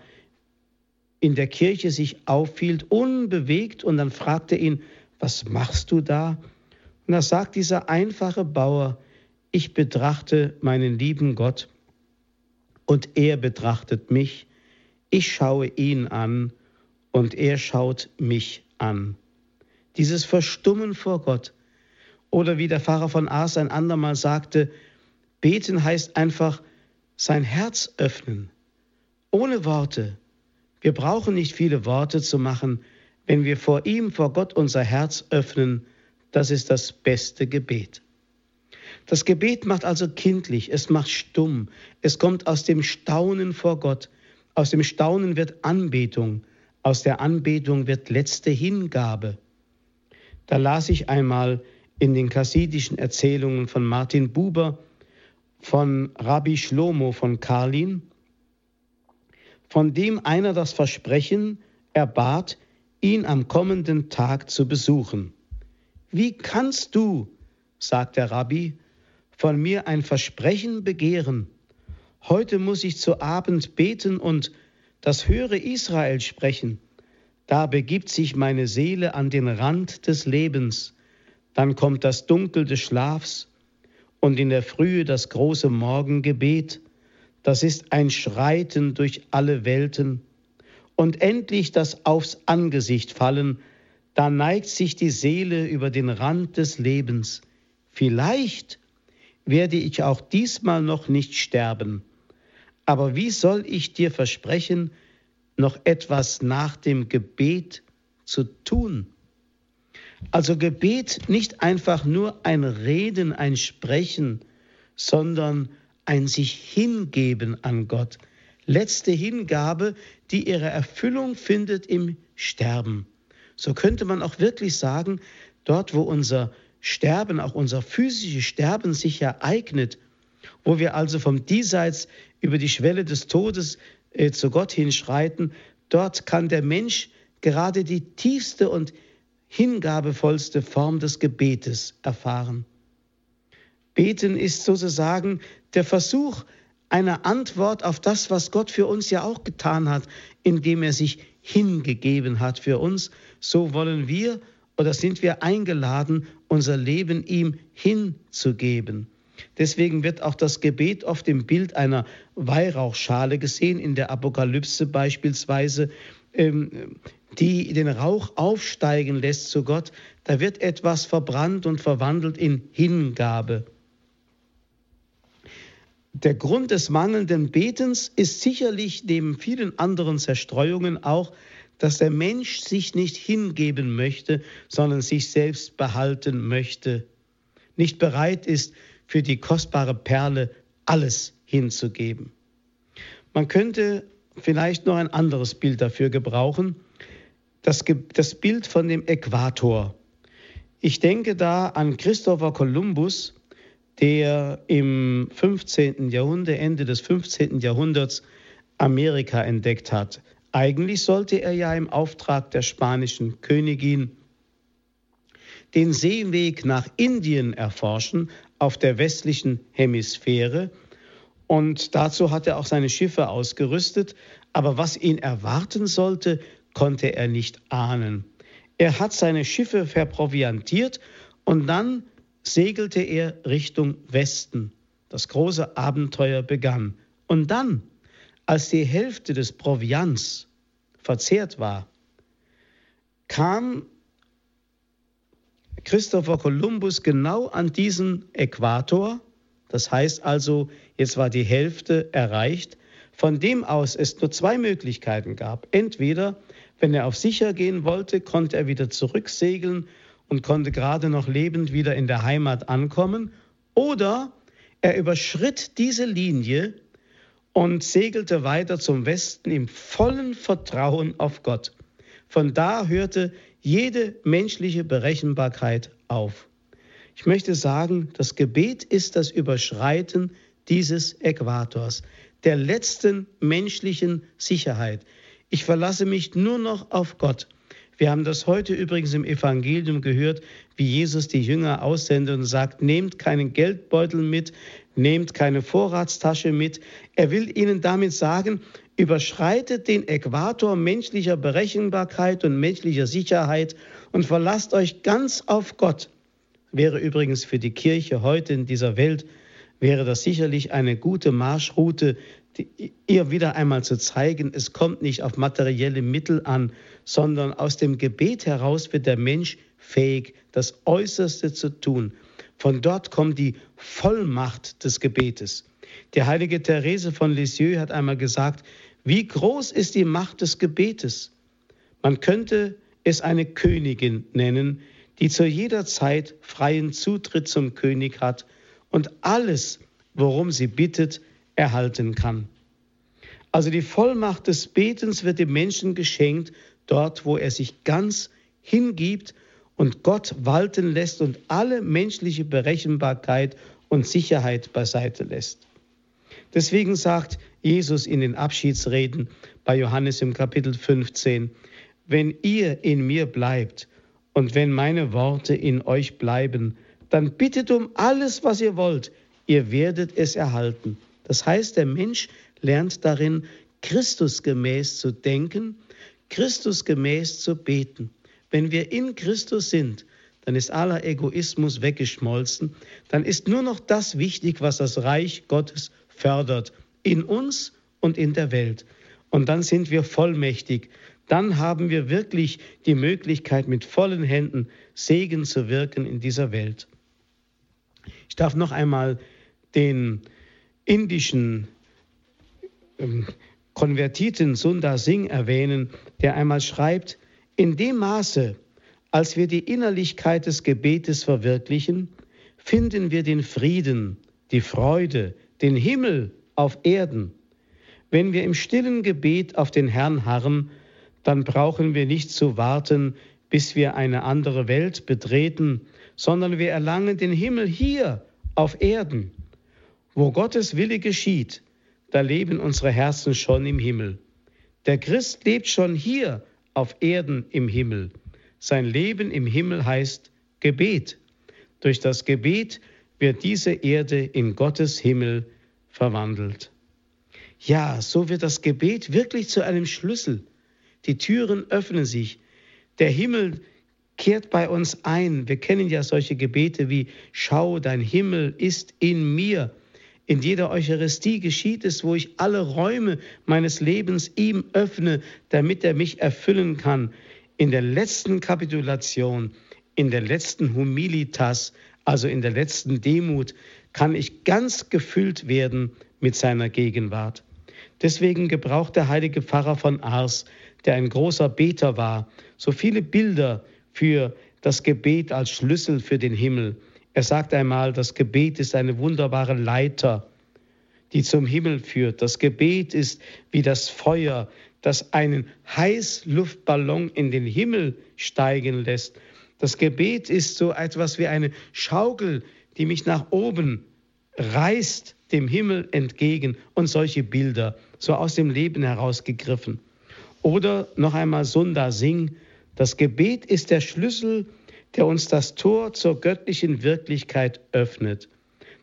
in der Kirche sich aufhielt, unbewegt, und dann fragte ihn, was machst du da? Und da sagt dieser einfache Bauer, ich betrachte meinen lieben Gott und er betrachtet mich, ich schaue ihn an und er schaut mich an. Dieses Verstummen vor Gott. Oder wie der Pfarrer von Ars ein andermal sagte, beten heißt einfach sein Herz öffnen, ohne Worte. Wir brauchen nicht viele Worte zu machen, wenn wir vor ihm, vor Gott unser Herz öffnen, das ist das beste Gebet. Das Gebet macht also kindlich, es macht stumm, es kommt aus dem Staunen vor Gott. Aus dem Staunen wird Anbetung, aus der Anbetung wird letzte Hingabe. Da las ich einmal in den chassidischen Erzählungen von Martin Buber von Rabbi Shlomo von Karlin, von dem einer das Versprechen erbat, ihn am kommenden Tag zu besuchen. Wie kannst du, sagt der Rabbi, von mir ein Versprechen begehren? Heute muss ich zu Abend beten und das höre Israel sprechen. Da begibt sich meine Seele an den Rand des Lebens. Dann kommt das Dunkel des Schlafs und in der Frühe das große Morgengebet. Das ist ein Schreiten durch alle Welten und endlich das aufs Angesicht fallen, da neigt sich die Seele über den Rand des Lebens. Vielleicht werde ich auch diesmal noch nicht sterben. Aber wie soll ich dir versprechen, noch etwas nach dem Gebet zu tun? Also Gebet nicht einfach nur ein Reden, ein Sprechen, sondern ein sich hingeben an Gott, letzte Hingabe, die ihre Erfüllung findet im Sterben. So könnte man auch wirklich sagen, dort wo unser Sterben, auch unser physisches Sterben sich ereignet Wo wir also vom Diesseits über die Schwelle des Todes äh, zu Gott hinschreiten, dort kann der Mensch gerade die tiefste und hingabevollste Form des Gebetes erfahren. Beten ist sozusagen der Versuch einer Antwort auf das, was Gott für uns ja auch getan hat, indem er sich hingegeben hat für uns. So wollen wir oder sind wir eingeladen, unser Leben ihm hinzugeben. Deswegen wird auch das Gebet oft im Bild einer Weihrauchschale gesehen, in der Apokalypse beispielsweise, ähm, die den Rauch aufsteigen lässt zu Gott. Da wird etwas verbrannt und verwandelt in Hingabe. Der Grund des mangelnden Betens ist sicherlich neben vielen anderen Zerstreuungen auch, dass der Mensch sich nicht hingeben möchte, sondern sich selbst behalten möchte, nicht bereit ist, für die kostbare Perle alles hinzugeben. Man könnte vielleicht noch ein anderes Bild dafür gebrauchen, das, das Bild von dem Äquator. Ich denke da an Christopher Columbus, der im 15. Jahrhundert, Ende des 15. Jahrhunderts Amerika entdeckt hat. Eigentlich sollte er ja im Auftrag der spanischen Königin den Seeweg nach Indien erforschen auf der westlichen Hemisphäre. Und dazu hat er auch seine Schiffe ausgerüstet. Aber was ihn erwarten sollte, konnte er nicht ahnen. Er hat seine Schiffe verproviantiert und dann segelte er Richtung Westen. Das große Abenteuer begann. Und dann, als die Hälfte des Proviants verzehrt war, kam Christopher Columbus genau an diesen Äquator. Das heißt also, jetzt war die Hälfte erreicht, von dem aus es nur zwei Möglichkeiten gab. Entweder, wenn er auf sicher gehen wollte, konnte er wieder zurücksegeln und konnte gerade noch lebend wieder in der Heimat ankommen. Oder er überschritt diese Linie und segelte weiter zum Westen im vollen Vertrauen auf Gott. Von da hörte jede menschliche Berechenbarkeit auf. Ich möchte sagen, das Gebet ist das Überschreiten dieses Äquators, der letzten menschlichen Sicherheit. Ich verlasse mich nur noch auf Gott. Wir haben das heute übrigens im Evangelium gehört, wie Jesus die Jünger aussendet und sagt, nehmt keinen Geldbeutel mit, nehmt keine Vorratstasche mit. Er will ihnen damit sagen, überschreitet den Äquator menschlicher Berechenbarkeit und menschlicher Sicherheit und verlasst euch ganz auf Gott. Wäre übrigens für die Kirche heute in dieser Welt, wäre das sicherlich eine gute Marschroute, ihr wieder einmal zu zeigen, es kommt nicht auf materielle Mittel an, sondern aus dem Gebet heraus wird der Mensch fähig, das Äußerste zu tun. Von dort kommt die Vollmacht des Gebetes. Die heilige Therese von Lisieux hat einmal gesagt, wie groß ist die Macht des Gebetes? Man könnte es eine Königin nennen, die zu jeder Zeit freien Zutritt zum König hat und alles, worum sie bittet, erhalten kann. Also die Vollmacht des Betens wird dem Menschen geschenkt, dort wo er sich ganz hingibt und Gott walten lässt und alle menschliche Berechenbarkeit und Sicherheit beiseite lässt. Deswegen sagt Jesus in den Abschiedsreden bei Johannes im Kapitel 15, wenn ihr in mir bleibt und wenn meine Worte in euch bleiben, dann bittet um alles, was ihr wollt, ihr werdet es erhalten. Das heißt, der Mensch lernt darin, Christusgemäß zu denken, Christusgemäß zu beten. Wenn wir in Christus sind, dann ist aller Egoismus weggeschmolzen, dann ist nur noch das wichtig, was das Reich Gottes fördert, in uns und in der Welt. Und dann sind wir vollmächtig. Dann haben wir wirklich die Möglichkeit, mit vollen Händen Segen zu wirken in dieser Welt. Ich darf noch einmal den indischen ähm, Konvertiten Sundar Singh erwähnen, der einmal schreibt, in dem Maße, als wir die Innerlichkeit des Gebetes verwirklichen, finden wir den Frieden, die Freude, den Himmel auf Erden. Wenn wir im stillen Gebet auf den Herrn harren, dann brauchen wir nicht zu warten, bis wir eine andere Welt betreten, sondern wir erlangen den Himmel hier auf Erden. Wo Gottes Wille geschieht, da leben unsere Herzen schon im Himmel. Der Christ lebt schon hier auf Erden im Himmel. Sein Leben im Himmel heißt Gebet. Durch das Gebet wird diese Erde in Gottes Himmel verwandelt. Ja, so wird das Gebet wirklich zu einem Schlüssel. Die Türen öffnen sich. Der Himmel kehrt bei uns ein. Wir kennen ja solche Gebete wie Schau, dein Himmel ist in mir. In jeder Eucharistie geschieht es, wo ich alle Räume meines Lebens ihm öffne, damit er mich erfüllen kann. In der letzten Kapitulation, in der letzten Humilitas, also in der letzten Demut, kann ich ganz gefüllt werden mit seiner Gegenwart. Deswegen gebraucht der heilige Pfarrer von Ars, der ein großer Beter war, so viele Bilder für das Gebet als Schlüssel für den Himmel. Er sagt einmal, das Gebet ist eine wunderbare Leiter, die zum Himmel führt. Das Gebet ist wie das Feuer, das einen Heißluftballon in den Himmel steigen lässt. Das Gebet ist so etwas wie eine Schaukel, die mich nach oben reißt, dem Himmel entgegen und solche Bilder, so aus dem Leben herausgegriffen. Oder noch einmal Sunda Singh, das Gebet ist der Schlüssel, der uns das Tor zur göttlichen Wirklichkeit öffnet.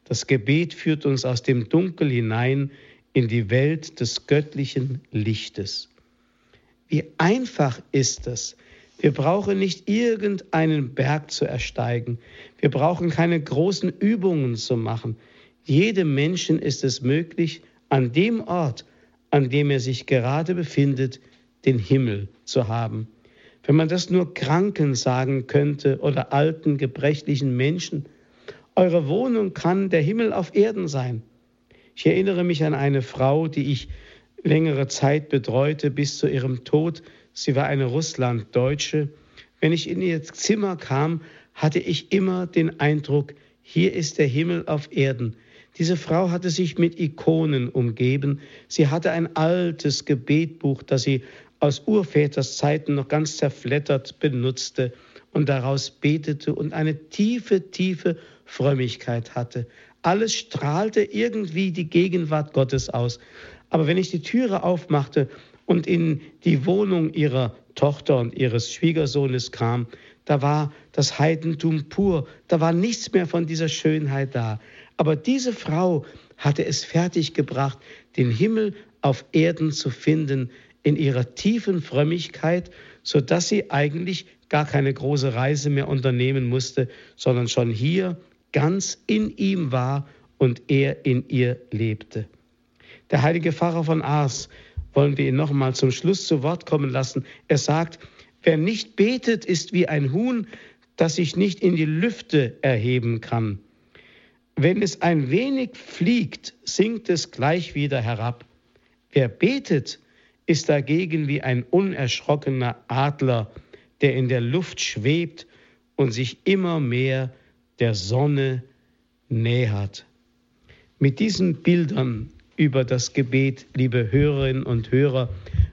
Das Gebet führt uns aus dem Dunkel hinein in die Welt des göttlichen Lichtes. Wie einfach ist es. Wir brauchen nicht irgendeinen Berg zu ersteigen. Wir brauchen keine großen Übungen zu machen. Jedem Menschen ist es möglich, an dem Ort, an dem er sich gerade befindet, den Himmel zu haben. Wenn man das nur Kranken sagen könnte oder alten, gebrechlichen Menschen, eure Wohnung kann der Himmel auf Erden sein. Ich erinnere mich an eine Frau, die ich längere Zeit betreute bis zu ihrem Tod. Sie war eine Russlanddeutsche. Wenn ich in ihr Zimmer kam, hatte ich immer den Eindruck, hier ist der Himmel auf Erden. Diese Frau hatte sich mit Ikonen umgeben. Sie hatte ein altes Gebetbuch, das sie aus Urväters Zeiten noch ganz zerflettert benutzte und daraus betete und eine tiefe, tiefe Frömmigkeit hatte. Alles strahlte irgendwie die Gegenwart Gottes aus. Aber wenn ich die Türe aufmachte und in die Wohnung ihrer Tochter und ihres Schwiegersohnes kam, da war das Heidentum pur, da war nichts mehr von dieser Schönheit da. Aber diese Frau hatte es fertiggebracht, den Himmel auf Erden zu finden in ihrer tiefen Frömmigkeit, so dass sie eigentlich gar keine große Reise mehr unternehmen musste, sondern schon hier ganz in ihm war und er in ihr lebte. Der heilige Pfarrer von Ars wollen wir ihn nochmal zum Schluss zu Wort kommen lassen. Er sagt, wer nicht betet, ist wie ein Huhn, das sich nicht in die Lüfte erheben kann. Wenn es ein wenig fliegt, sinkt es gleich wieder herab. Wer betet, ist dagegen wie ein unerschrockener Adler, der in der Luft schwebt und sich immer mehr der Sonne nähert. Mit diesen Bildern über das Gebet, liebe Hörerinnen und Hörer,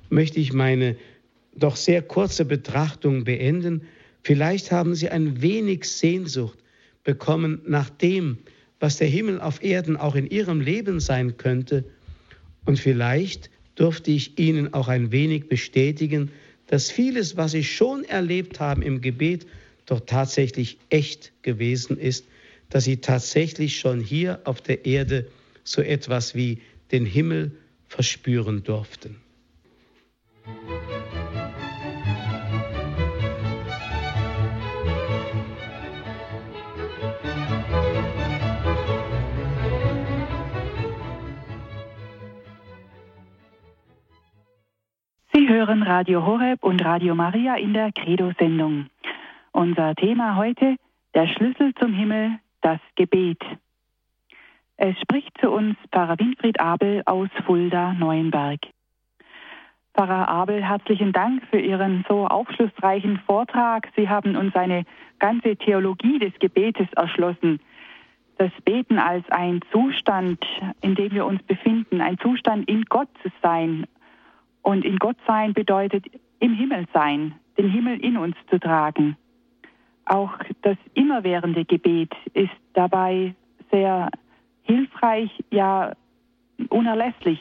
möchte ich meine doch sehr kurze Betrachtung beenden. Vielleicht haben Sie ein wenig Sehnsucht bekommen nach dem, was der Himmel auf Erden auch in ihrem Leben sein könnte. Und vielleicht durfte ich Ihnen auch ein wenig bestätigen, dass vieles, was Sie schon erlebt haben im Gebet, doch tatsächlich echt gewesen ist, dass Sie tatsächlich schon hier auf der Erde so etwas wie den Himmel verspüren durften. Hören Radio Horeb und Radio Maria in der Credo-Sendung. Unser Thema heute, der Schlüssel zum Himmel, das Gebet. Es spricht zu uns Pfarrer Winfried Abel aus Fulda Neuenberg. Pfarrer Abel, herzlichen Dank für Ihren so aufschlussreichen Vortrag. Sie haben uns eine ganze Theologie des Gebetes erschlossen. Das Beten als ein Zustand, in dem wir uns befinden, ein Zustand in Gott zu sein, und in Gott sein bedeutet im Himmel sein, den Himmel in uns zu tragen. Auch das immerwährende Gebet ist dabei sehr hilfreich, ja unerlässlich.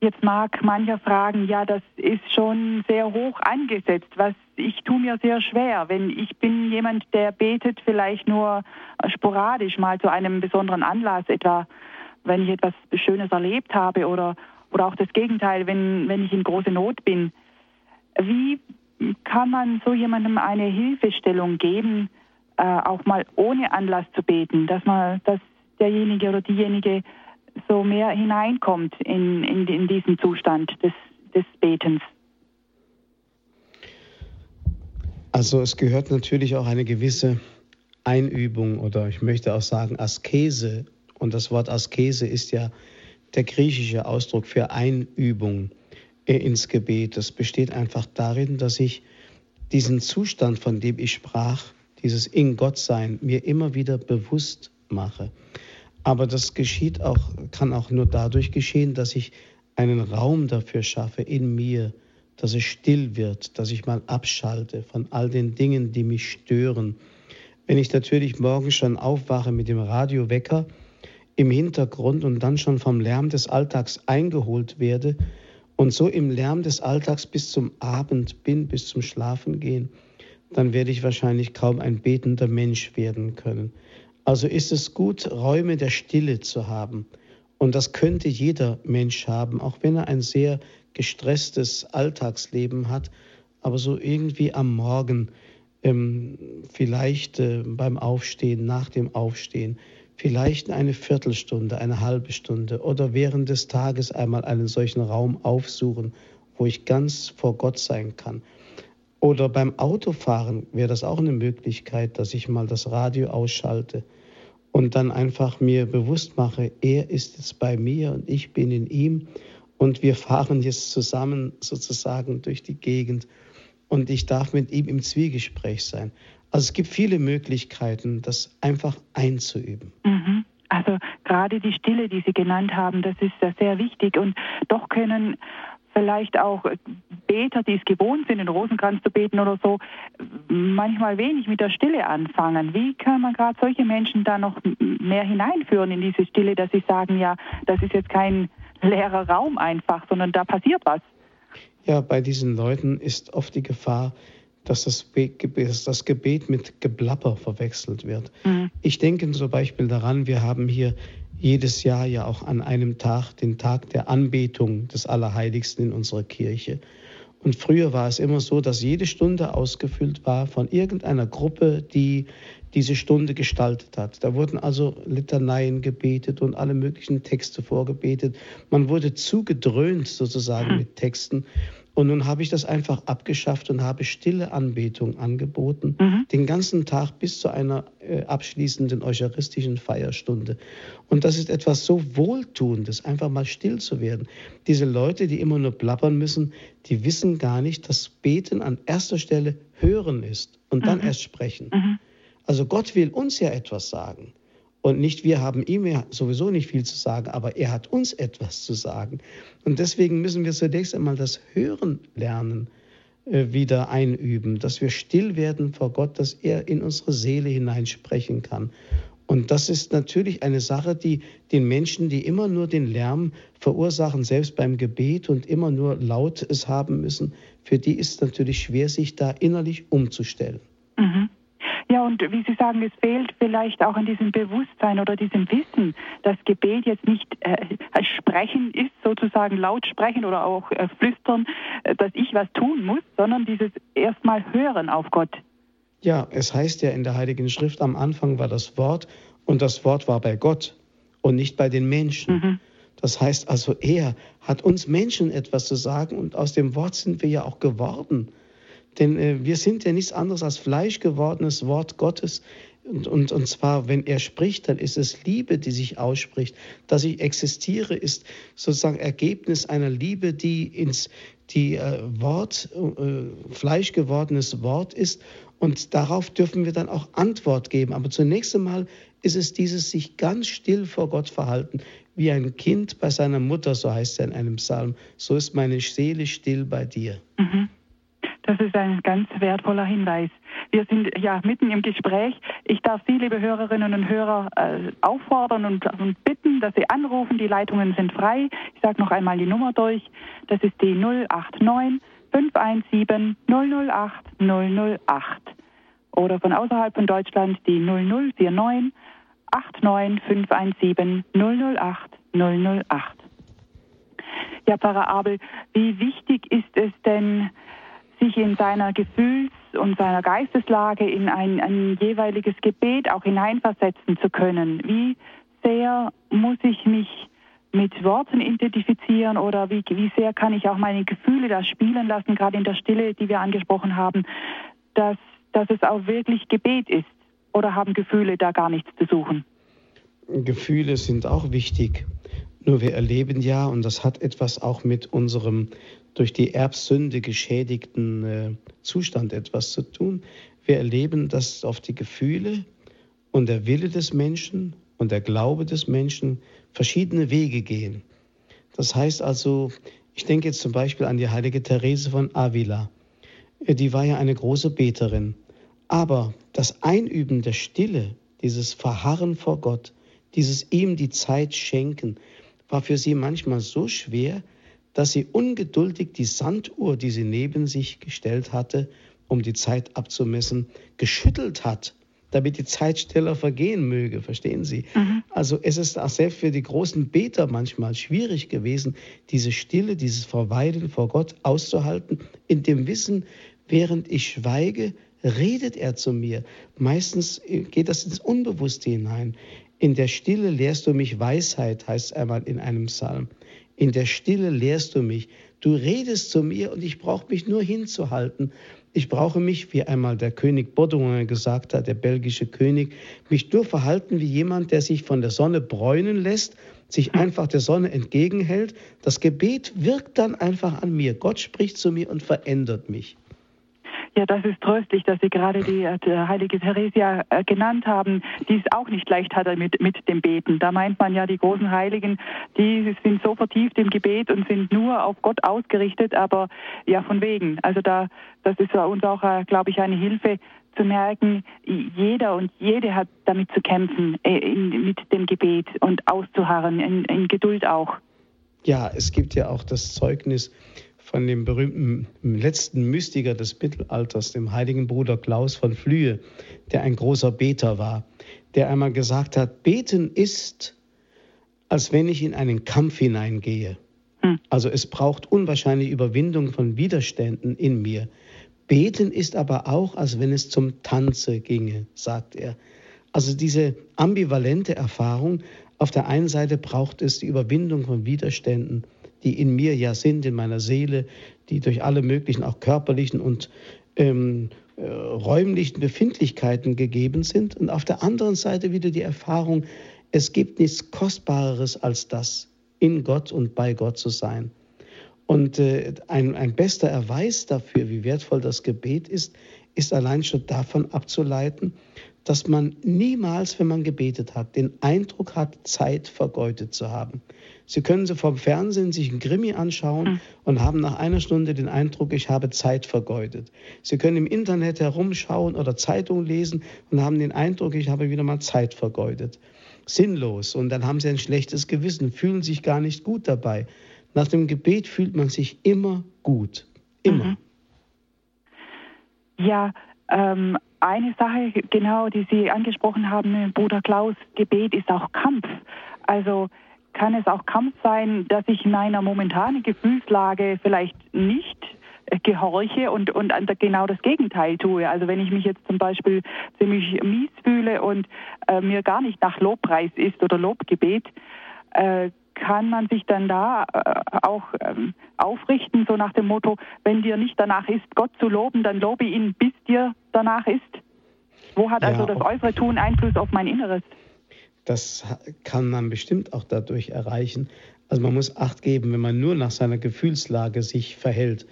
Jetzt mag mancher fragen, ja, das ist schon sehr hoch angesetzt. Was ich tue mir sehr schwer, wenn ich bin jemand, der betet vielleicht nur sporadisch mal zu einem besonderen Anlass, etwa wenn ich etwas Schönes erlebt habe oder oder auch das Gegenteil, wenn wenn ich in große Not bin. Wie kann man so jemandem eine Hilfestellung geben, äh, auch mal ohne Anlass zu beten, dass man, dass derjenige oder diejenige so mehr hineinkommt in, in, in diesen Zustand des, des Betens? Also es gehört natürlich auch eine gewisse Einübung oder ich möchte auch sagen Askese. Und das Wort Askese ist ja der griechische Ausdruck für Einübung ins Gebet. Das besteht einfach darin, dass ich diesen Zustand, von dem ich sprach, dieses in Gott sein, mir immer wieder bewusst mache. Aber das geschieht auch, kann auch nur dadurch geschehen, dass ich einen Raum dafür schaffe in mir, dass es still wird, dass ich mal abschalte von all den Dingen, die mich stören. Wenn ich natürlich morgen schon aufwache mit dem Radiowecker im Hintergrund und dann schon vom Lärm des Alltags eingeholt werde, und so im Lärm des Alltags bis zum Abend bin, bis zum Schlafengehen, dann werde ich wahrscheinlich kaum ein betender Mensch werden können. Also ist es gut, Räume der Stille zu haben. Und das könnte jeder Mensch haben, auch wenn er ein sehr gestresstes Alltagsleben hat, aber so irgendwie am Morgen, ähm, vielleicht äh, beim Aufstehen, nach dem Aufstehen, vielleicht eine Viertelstunde, eine halbe Stunde oder während des Tages einmal einen solchen Raum aufsuchen, wo ich ganz vor Gott sein kann. Oder beim Autofahren wäre das auch eine Möglichkeit, dass ich mal das Radio ausschalte und dann einfach mir bewusst mache, er ist jetzt bei mir und ich bin in ihm und wir fahren jetzt zusammen sozusagen durch die Gegend und ich darf mit ihm im Zwiegespräch sein. Also es gibt viele Möglichkeiten, das einfach einzuüben. Mhm. Also gerade die Stille, die Sie genannt haben, das ist sehr wichtig. Und doch können vielleicht auch Beter, die es gewohnt sind, in Rosenkranz zu beten oder so, manchmal wenig mit der Stille anfangen. Wie kann man gerade solche Menschen da noch mehr hineinführen in diese Stille, dass sie sagen, ja, das ist jetzt kein leerer Raum einfach, sondern da passiert was? Ja, bei diesen Leuten ist oft die Gefahr, dass das, das Gebet mit Geblapper verwechselt wird. Mhm. Ich denke zum Beispiel daran, wir haben hier jedes Jahr ja auch an einem Tag den Tag der Anbetung des Allerheiligsten in unserer Kirche. Und früher war es immer so, dass jede Stunde ausgefüllt war von irgendeiner Gruppe, die diese Stunde gestaltet hat. Da wurden also Litaneien gebetet und alle möglichen Texte vorgebetet. Man wurde zugedröhnt sozusagen mhm. mit Texten. Und nun habe ich das einfach abgeschafft und habe stille Anbetung angeboten, mhm. den ganzen Tag bis zu einer äh, abschließenden eucharistischen Feierstunde. Und das ist etwas so Wohltuendes, einfach mal still zu werden. Diese Leute, die immer nur plappern müssen, die wissen gar nicht, dass Beten an erster Stelle hören ist und dann mhm. erst sprechen. Mhm. Also Gott will uns ja etwas sagen. Und nicht wir haben ihm sowieso nicht viel zu sagen, aber er hat uns etwas zu sagen. Und deswegen müssen wir zunächst einmal das Hören lernen, äh, wieder einüben, dass wir still werden vor Gott, dass er in unsere Seele hineinsprechen kann. Und das ist natürlich eine Sache, die den Menschen, die immer nur den Lärm verursachen, selbst beim Gebet und immer nur laut es haben müssen, für die ist es natürlich schwer, sich da innerlich umzustellen. Ja, und wie Sie sagen, es fehlt vielleicht auch an diesem Bewusstsein oder diesem Wissen, dass Gebet jetzt nicht äh, Sprechen ist, sozusagen laut sprechen oder auch äh, flüstern, äh, dass ich was tun muss, sondern dieses erstmal Hören auf Gott. Ja, es heißt ja in der Heiligen Schrift, am Anfang war das Wort und das Wort war bei Gott und nicht bei den Menschen. Mhm. Das heißt also, er hat uns Menschen etwas zu sagen und aus dem Wort sind wir ja auch geworden. Denn äh, wir sind ja nichts anderes als fleischgewordenes Wort Gottes. Und, und, und zwar, wenn er spricht, dann ist es Liebe, die sich ausspricht. Dass ich existiere, ist sozusagen Ergebnis einer Liebe, die ins die äh, Wort, äh, fleischgewordenes Wort ist. Und darauf dürfen wir dann auch Antwort geben. Aber zunächst einmal ist es dieses sich ganz still vor Gott verhalten, wie ein Kind bei seiner Mutter, so heißt es in einem Psalm. So ist meine Seele still bei dir. Mhm. Das ist ein ganz wertvoller Hinweis. Wir sind ja mitten im Gespräch. Ich darf Sie, liebe Hörerinnen und Hörer, äh, auffordern und, und, bitten, dass Sie anrufen. Die Leitungen sind frei. Ich sage noch einmal die Nummer durch. Das ist die 089 517 008 008. Oder von außerhalb von Deutschland die 0049 89 517 008 008. Ja, Pfarrer Abel, wie wichtig ist es denn, sich in seiner Gefühls- und seiner Geisteslage in ein, ein jeweiliges Gebet auch hineinversetzen zu können? Wie sehr muss ich mich mit Worten identifizieren oder wie, wie sehr kann ich auch meine Gefühle da spielen lassen, gerade in der Stille, die wir angesprochen haben, dass, dass es auch wirklich Gebet ist? Oder haben Gefühle da gar nichts zu suchen? Gefühle sind auch wichtig. Nur wir erleben ja, und das hat etwas auch mit unserem durch die Erbsünde geschädigten äh, Zustand etwas zu tun. Wir erleben, dass auf die Gefühle und der Wille des Menschen und der Glaube des Menschen verschiedene Wege gehen. Das heißt also, ich denke jetzt zum Beispiel an die heilige Therese von Avila. Äh, die war ja eine große Beterin. Aber das Einüben der Stille, dieses Verharren vor Gott, dieses ihm die Zeit schenken, war für sie manchmal so schwer, dass sie ungeduldig die Sanduhr, die sie neben sich gestellt hatte, um die Zeit abzumessen, geschüttelt hat, damit die Zeit schneller vergehen möge, verstehen Sie? Mhm. Also es ist auch selbst für die großen Beter manchmal schwierig gewesen, diese Stille, dieses Verweilen vor Gott auszuhalten, in dem Wissen, während ich schweige, redet er zu mir. Meistens geht das ins Unbewusste hinein. In der Stille lehrst du mich Weisheit, heißt es einmal in einem Psalm. In der Stille lehrst du mich. Du redest zu mir und ich brauche mich nur hinzuhalten. Ich brauche mich, wie einmal der König Baudouin gesagt hat, der belgische König, mich nur verhalten wie jemand, der sich von der Sonne bräunen lässt, sich einfach der Sonne entgegenhält. Das Gebet wirkt dann einfach an mir. Gott spricht zu mir und verändert mich. Ja, das ist tröstlich, dass Sie gerade die, äh, heilige Theresia äh, genannt haben, die es auch nicht leicht hatte mit, mit dem Beten. Da meint man ja, die großen Heiligen, die sind so vertieft im Gebet und sind nur auf Gott ausgerichtet, aber ja, von wegen. Also da, das ist uns auch, äh, glaube ich, eine Hilfe zu merken, jeder und jede hat damit zu kämpfen, in, mit dem Gebet und auszuharren, in, in Geduld auch. Ja, es gibt ja auch das Zeugnis von dem berühmten letzten Mystiker des Mittelalters, dem heiligen Bruder Klaus von Flühe, der ein großer Beter war, der einmal gesagt hat, beten ist, als wenn ich in einen Kampf hineingehe. Hm. Also es braucht unwahrscheinliche Überwindung von Widerständen in mir. Beten ist aber auch, als wenn es zum Tanze ginge, sagt er. Also diese ambivalente Erfahrung, auf der einen Seite braucht es die Überwindung von Widerständen, die in mir ja sind, in meiner Seele, die durch alle möglichen auch körperlichen und ähm, äh, räumlichen Befindlichkeiten gegeben sind. Und auf der anderen Seite wieder die Erfahrung, es gibt nichts Kostbareres als das, in Gott und bei Gott zu sein. Und äh, ein, ein bester Erweis dafür, wie wertvoll das Gebet ist, ist allein schon davon abzuleiten, dass man niemals, wenn man gebetet hat, den Eindruck hat, Zeit vergeudet zu haben. Sie können sie vom Fernsehen sich einen Krimi anschauen mhm. und haben nach einer Stunde den Eindruck, ich habe Zeit vergeudet. Sie können im Internet herumschauen oder Zeitung lesen und haben den Eindruck, ich habe wieder mal Zeit vergeudet. Sinnlos. Und dann haben sie ein schlechtes Gewissen, fühlen sich gar nicht gut dabei. Nach dem Gebet fühlt man sich immer gut. Immer. Mhm. Ja, ähm, eine Sache, genau, die Sie angesprochen haben, Bruder Klaus, Gebet ist auch Kampf. Also kann es auch Kampf sein, dass ich meiner momentanen Gefühlslage vielleicht nicht äh, gehorche und, und genau das Gegenteil tue. Also wenn ich mich jetzt zum Beispiel ziemlich mies fühle und äh, mir gar nicht nach Lobpreis ist oder Lobgebet, äh, kann man sich dann da äh, auch ähm, aufrichten, so nach dem Motto, wenn dir nicht danach ist, Gott zu loben, dann lobe ihn, bis dir danach ist? Wo hat also das äußere Tun Einfluss auf mein Inneres? Das kann man bestimmt auch dadurch erreichen. Also man muss Acht geben, wenn man nur nach seiner Gefühlslage sich verhält,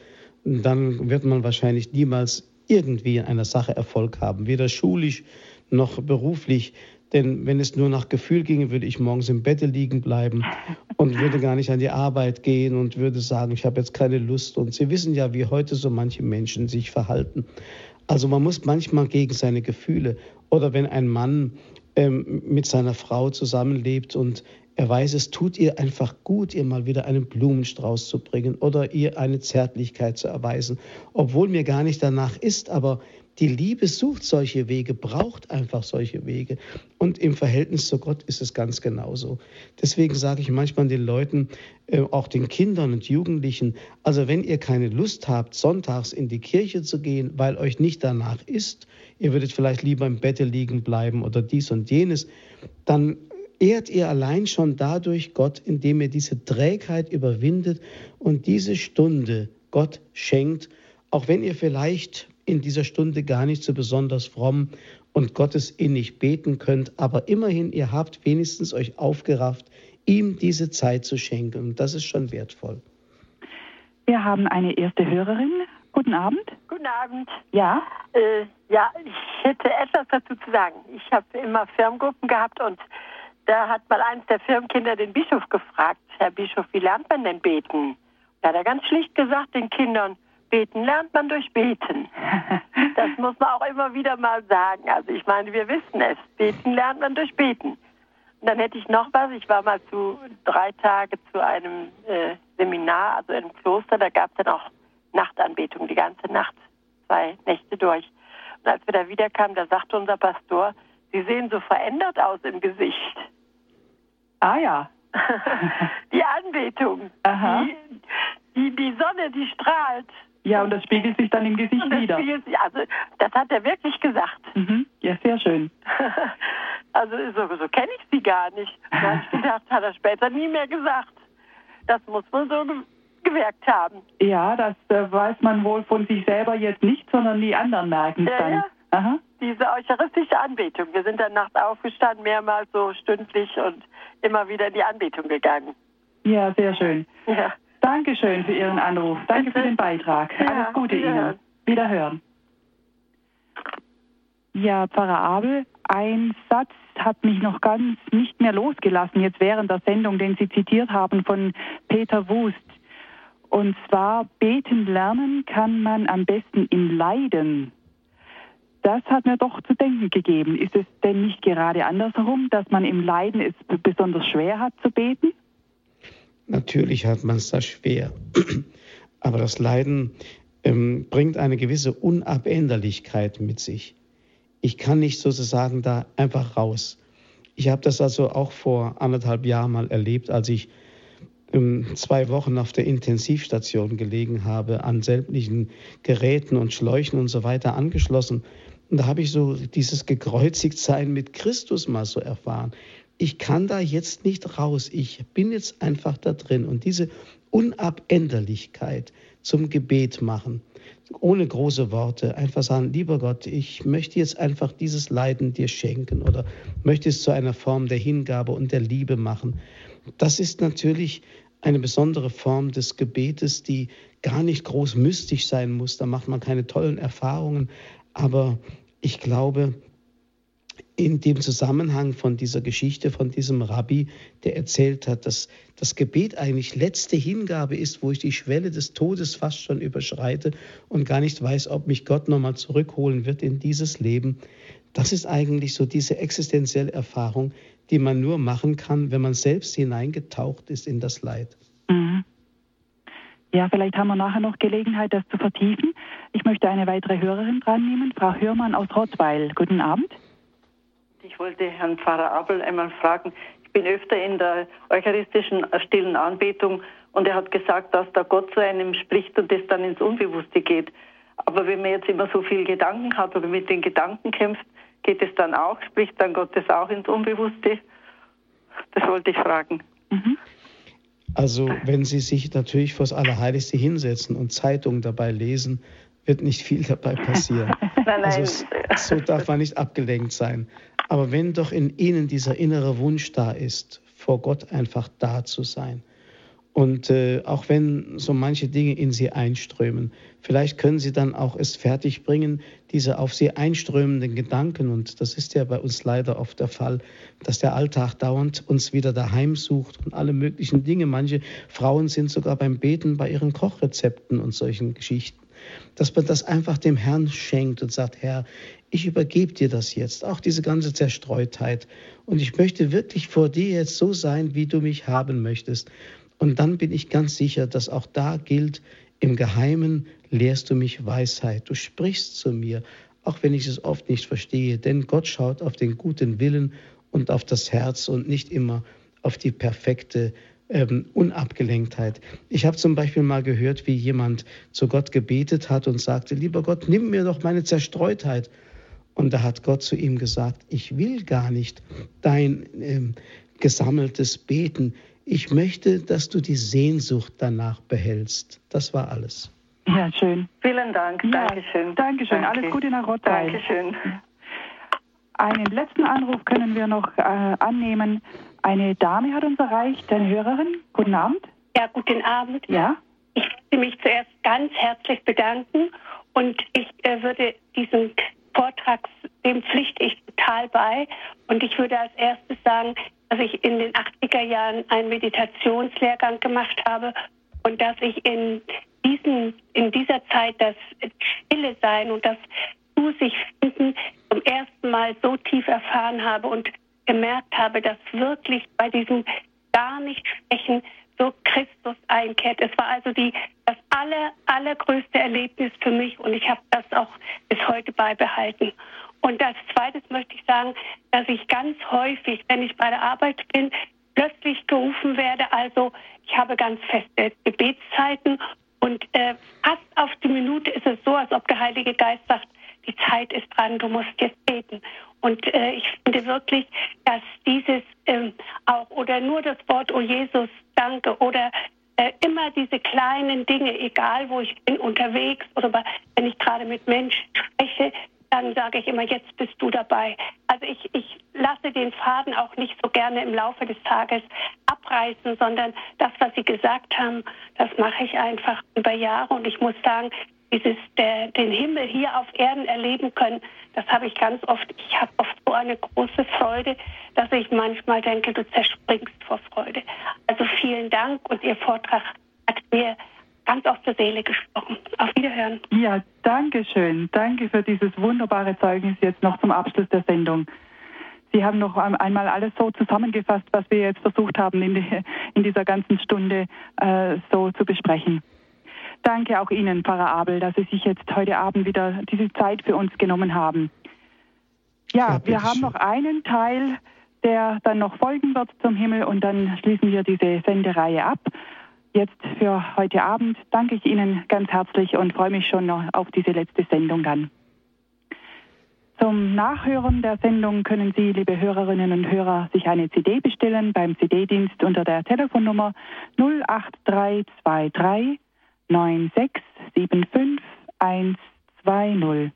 dann wird man wahrscheinlich niemals irgendwie in einer Sache Erfolg haben, weder schulisch noch beruflich. Denn wenn es nur nach Gefühl ginge, würde ich morgens im Bett liegen bleiben und würde gar nicht an die Arbeit gehen und würde sagen, ich habe jetzt keine Lust. Und Sie wissen ja, wie heute so manche Menschen sich verhalten. Also man muss manchmal gegen seine Gefühle oder wenn ein Mann ähm, mit seiner Frau zusammenlebt und er weiß, es tut ihr einfach gut, ihr mal wieder einen Blumenstrauß zu bringen oder ihr eine Zärtlichkeit zu erweisen, obwohl mir gar nicht danach ist, aber die Liebe sucht solche Wege, braucht einfach solche Wege. Und im Verhältnis zu Gott ist es ganz genauso. Deswegen sage ich manchmal den Leuten, äh, auch den Kindern und Jugendlichen, also wenn ihr keine Lust habt, sonntags in die Kirche zu gehen, weil euch nicht danach ist, ihr würdet vielleicht lieber im Bette liegen bleiben oder dies und jenes, dann ehrt ihr allein schon dadurch Gott, indem ihr diese Trägheit überwindet und diese Stunde Gott schenkt, auch wenn ihr vielleicht in dieser Stunde gar nicht so besonders fromm und Gottes innig beten könnt, aber immerhin, ihr habt wenigstens euch aufgerafft, ihm diese Zeit zu schenken. Und das ist schon wertvoll. Wir haben eine erste Hörerin. Guten Abend. Guten Abend. Ja? Äh, ja, ich hätte etwas dazu zu sagen. Ich habe immer Firmengruppen gehabt und da hat mal eins der Firmenkinder den Bischof gefragt, Herr Bischof, wie lernt man denn beten? Da hat er ganz schlicht gesagt den Kindern, Beten lernt man durch Beten. Das muss man auch immer wieder mal sagen. Also ich meine, wir wissen es. Beten lernt man durch Beten. Und dann hätte ich noch was. Ich war mal zu drei Tage zu einem äh, Seminar, also im Kloster. Da gab es dann auch Nachtanbetung die ganze Nacht, zwei Nächte durch. Und als wir da wiederkamen, da sagte unser Pastor, Sie sehen so verändert aus im Gesicht. Ah ja. die Anbetung, die, die, die Sonne, die strahlt. Ja, und das spiegelt sich dann im Gesicht das wieder. sich- also das hat er wirklich gesagt. Mhm. Ja, sehr schön. Also so, so kenne ich sie gar nicht. Da habe ich gedacht, hat er später nie mehr gesagt. Das muss man so ge gemerkt haben. Ja, das äh, weiß man wohl von sich selber jetzt nicht, sondern die anderen merken es Ja, dann. ja. Aha. Diese eucharistische Anbetung. Wir sind dann nachts aufgestanden, mehrmals so stündlich und immer wieder in die Anbetung gegangen. Ja, sehr schön. Ja. Dankeschön für Ihren Anruf. Danke für den Beitrag. Ja, Alles Gute wiederhören. Ihnen. Wiederhören. Ja, Pfarrer Abel, ein Satz hat mich noch ganz nicht mehr losgelassen, jetzt während der Sendung, den Sie zitiert haben von Peter Wust. Und zwar, beten lernen kann man am besten im Leiden. Das hat mir doch zu denken gegeben. Ist es denn nicht gerade andersherum, dass man im Leiden es besonders schwer hat zu beten? Natürlich hat man es da schwer. Aber das Leiden ähm, bringt eine gewisse Unabänderlichkeit mit sich. Ich kann nicht sozusagen da einfach raus. Ich habe das also auch vor anderthalb Jahren mal erlebt, als ich ähm, zwei Wochen auf der Intensivstation gelegen habe, an sämtlichen Geräten und Schläuchen und so weiter angeschlossen. Und da habe ich so dieses Gekreuzigtsein mit Christus mal so erfahren. Ich kann da jetzt nicht raus. Ich bin jetzt einfach da drin. Und diese Unabänderlichkeit zum Gebet machen, ohne große Worte, einfach sagen, lieber Gott, ich möchte jetzt einfach dieses Leiden dir schenken oder möchte es zu einer Form der Hingabe und der Liebe machen. Das ist natürlich eine besondere Form des Gebetes, die gar nicht groß mystisch sein muss. Da macht man keine tollen Erfahrungen. Aber ich glaube, in dem Zusammenhang von dieser Geschichte von diesem Rabbi, der erzählt hat, dass das Gebet eigentlich letzte Hingabe ist, wo ich die Schwelle des Todes fast schon überschreite und gar nicht weiß, ob mich Gott nochmal zurückholen wird in dieses Leben. Das ist eigentlich so diese existenzielle Erfahrung, die man nur machen kann, wenn man selbst hineingetaucht ist in das Leid. Mhm. Ja, vielleicht haben wir nachher noch Gelegenheit, das zu vertiefen. Ich möchte eine weitere Hörerin dran nehmen, Frau Hörmann aus Rottweil. Guten Abend. Ich wollte Herrn Pfarrer Abel einmal fragen. Ich bin öfter in der eucharistischen äh, stillen Anbetung und er hat gesagt, dass da Gott zu einem spricht und das dann ins Unbewusste geht. Aber wenn man jetzt immer so viel Gedanken hat oder mit den Gedanken kämpft, geht es dann auch, spricht dann Gott das auch ins Unbewusste? Das wollte ich fragen. Mhm. Also wenn Sie sich natürlich vor das Allerheiligste hinsetzen und Zeitungen dabei lesen, wird nicht viel dabei passieren. Nein, nein. Also so darf man nicht abgelenkt sein. Aber wenn doch in Ihnen dieser innere Wunsch da ist, vor Gott einfach da zu sein Und äh, auch wenn so manche Dinge in sie einströmen, vielleicht können sie dann auch es fertigbringen, diese auf sie einströmenden Gedanken, und das ist ja bei uns leider oft der Fall, dass der Alltag dauernd uns wieder daheim sucht und alle möglichen Dinge. Manche Frauen sind sogar beim Beten bei ihren Kochrezepten und solchen Geschichten dass man das einfach dem Herrn schenkt und sagt, Herr, ich übergebe dir das jetzt, auch diese ganze Zerstreutheit. Und ich möchte wirklich vor dir jetzt so sein, wie du mich haben möchtest. Und dann bin ich ganz sicher, dass auch da gilt, im Geheimen lehrst du mich Weisheit. Du sprichst zu mir, auch wenn ich es oft nicht verstehe. Denn Gott schaut auf den guten Willen und auf das Herz und nicht immer auf die perfekte ähm, Unabgelenktheit. Ich habe zum Beispiel mal gehört, wie jemand zu Gott gebetet hat und sagte, lieber Gott, nimm mir doch meine Zerstreutheit. Und da hat Gott zu ihm gesagt, ich will gar nicht dein ähm, gesammeltes Beten ich möchte, dass du die Sehnsucht danach behältst. Das war alles. Ja, schön. Vielen Dank. Ja, Dankeschön. Dankeschön. Danke. Alles Gute nach Rottweil. Dankeschön. Einen letzten Anruf können wir noch äh, annehmen. Eine Dame hat uns erreicht, eine Hörerin. Guten Abend. Ja, guten Abend. Ja. Ich möchte mich zuerst ganz herzlich bedanken und ich äh, würde diesen Vortrag, dem pflichte ich total bei. Und ich würde als erstes sagen, dass ich in den 80er Jahren einen Meditationslehrgang gemacht habe und dass ich in, diesen, in dieser Zeit das Stille sein und das zu sich finden zum ersten Mal so tief erfahren habe und gemerkt habe, dass wirklich bei diesem gar nicht sprechen so Christus einkehrt. Es war also die, das aller, allergrößte Erlebnis für mich und ich habe das auch bis heute beibehalten. Und als zweites möchte ich sagen, dass ich ganz häufig, wenn ich bei der Arbeit bin, plötzlich gerufen werde. Also ich habe ganz feste Gebetszeiten und äh, fast auf die Minute ist es so, als ob der Heilige Geist sagt, die Zeit ist dran, du musst jetzt beten. Und äh, ich finde wirklich, dass dieses ähm, auch oder nur das Wort, oh Jesus, danke oder äh, immer diese kleinen Dinge, egal wo ich bin, unterwegs oder wenn ich gerade mit Menschen spreche, dann sage ich immer, jetzt bist du dabei. Also ich, ich lasse den Faden auch nicht so gerne im Laufe des Tages abreißen, sondern das, was Sie gesagt haben, das mache ich einfach über Jahre. Und ich muss sagen, dieses der, den Himmel hier auf Erden erleben können, das habe ich ganz oft. Ich habe oft so eine große Freude, dass ich manchmal denke, du zerspringst vor Freude. Also vielen Dank und Ihr Vortrag hat mir ganz aus der Seele gesprochen. Auf Wiederhören. Ja, danke schön. Danke für dieses wunderbare Zeugnis jetzt noch zum Abschluss der Sendung. Sie haben noch einmal alles so zusammengefasst, was wir jetzt versucht haben, in, die, in dieser ganzen Stunde äh, so zu besprechen. Danke auch Ihnen, Pfarrer Abel, dass Sie sich jetzt heute Abend wieder diese Zeit für uns genommen haben. Ja, ja wir haben schön. noch einen Teil, der dann noch folgen wird zum Himmel und dann schließen wir diese Sendereihe ab jetzt für heute Abend danke ich Ihnen ganz herzlich und freue mich schon noch auf diese letzte Sendung dann. Zum Nachhören der Sendung können Sie, liebe Hörerinnen und Hörer, sich eine CD bestellen beim CD-Dienst unter der Telefonnummer 08323 9675 120.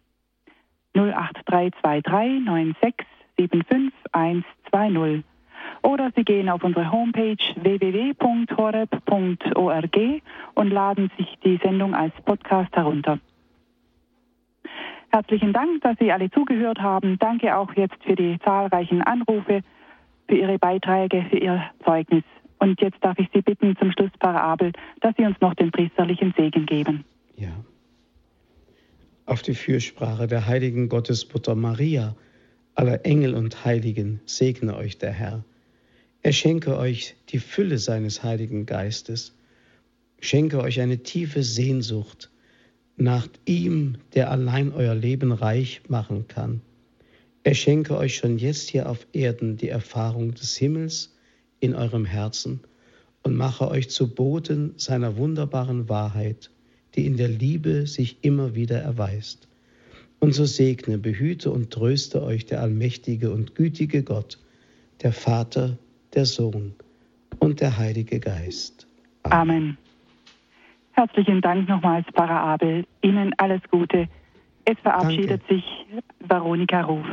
08323 9675 120 oder Sie gehen auf unsere Homepage www.horeb.org und laden sich die Sendung als Podcast herunter. Herzlichen Dank, dass Sie alle zugehört haben. Danke auch jetzt für die zahlreichen Anrufe, für Ihre Beiträge, für Ihr Zeugnis. Und jetzt darf ich Sie bitten, zum Schluss, Pfarrer Abel, dass Sie uns noch den priesterlichen Segen geben. Ja. Auf die Fürsprache der heiligen Gottesmutter Maria, aller Engel und Heiligen, segne euch der Herr. Er schenke euch die Fülle seines Heiligen Geistes, schenke euch eine tiefe Sehnsucht nach ihm, der allein euer Leben reich machen kann. Er schenke euch schon jetzt hier auf Erden die Erfahrung des Himmels in eurem Herzen und mache euch zu Boten seiner wunderbaren Wahrheit, die in der Liebe sich immer wieder erweist. Und so segne, behüte und tröste euch der allmächtige und gütige Gott, der Vater, der Sohn und der Heilige Geist. Amen. Amen. Herzlichen Dank nochmals, Pfarrer Abel. Ihnen alles Gute. Es verabschiedet Danke. sich Veronika Ruf.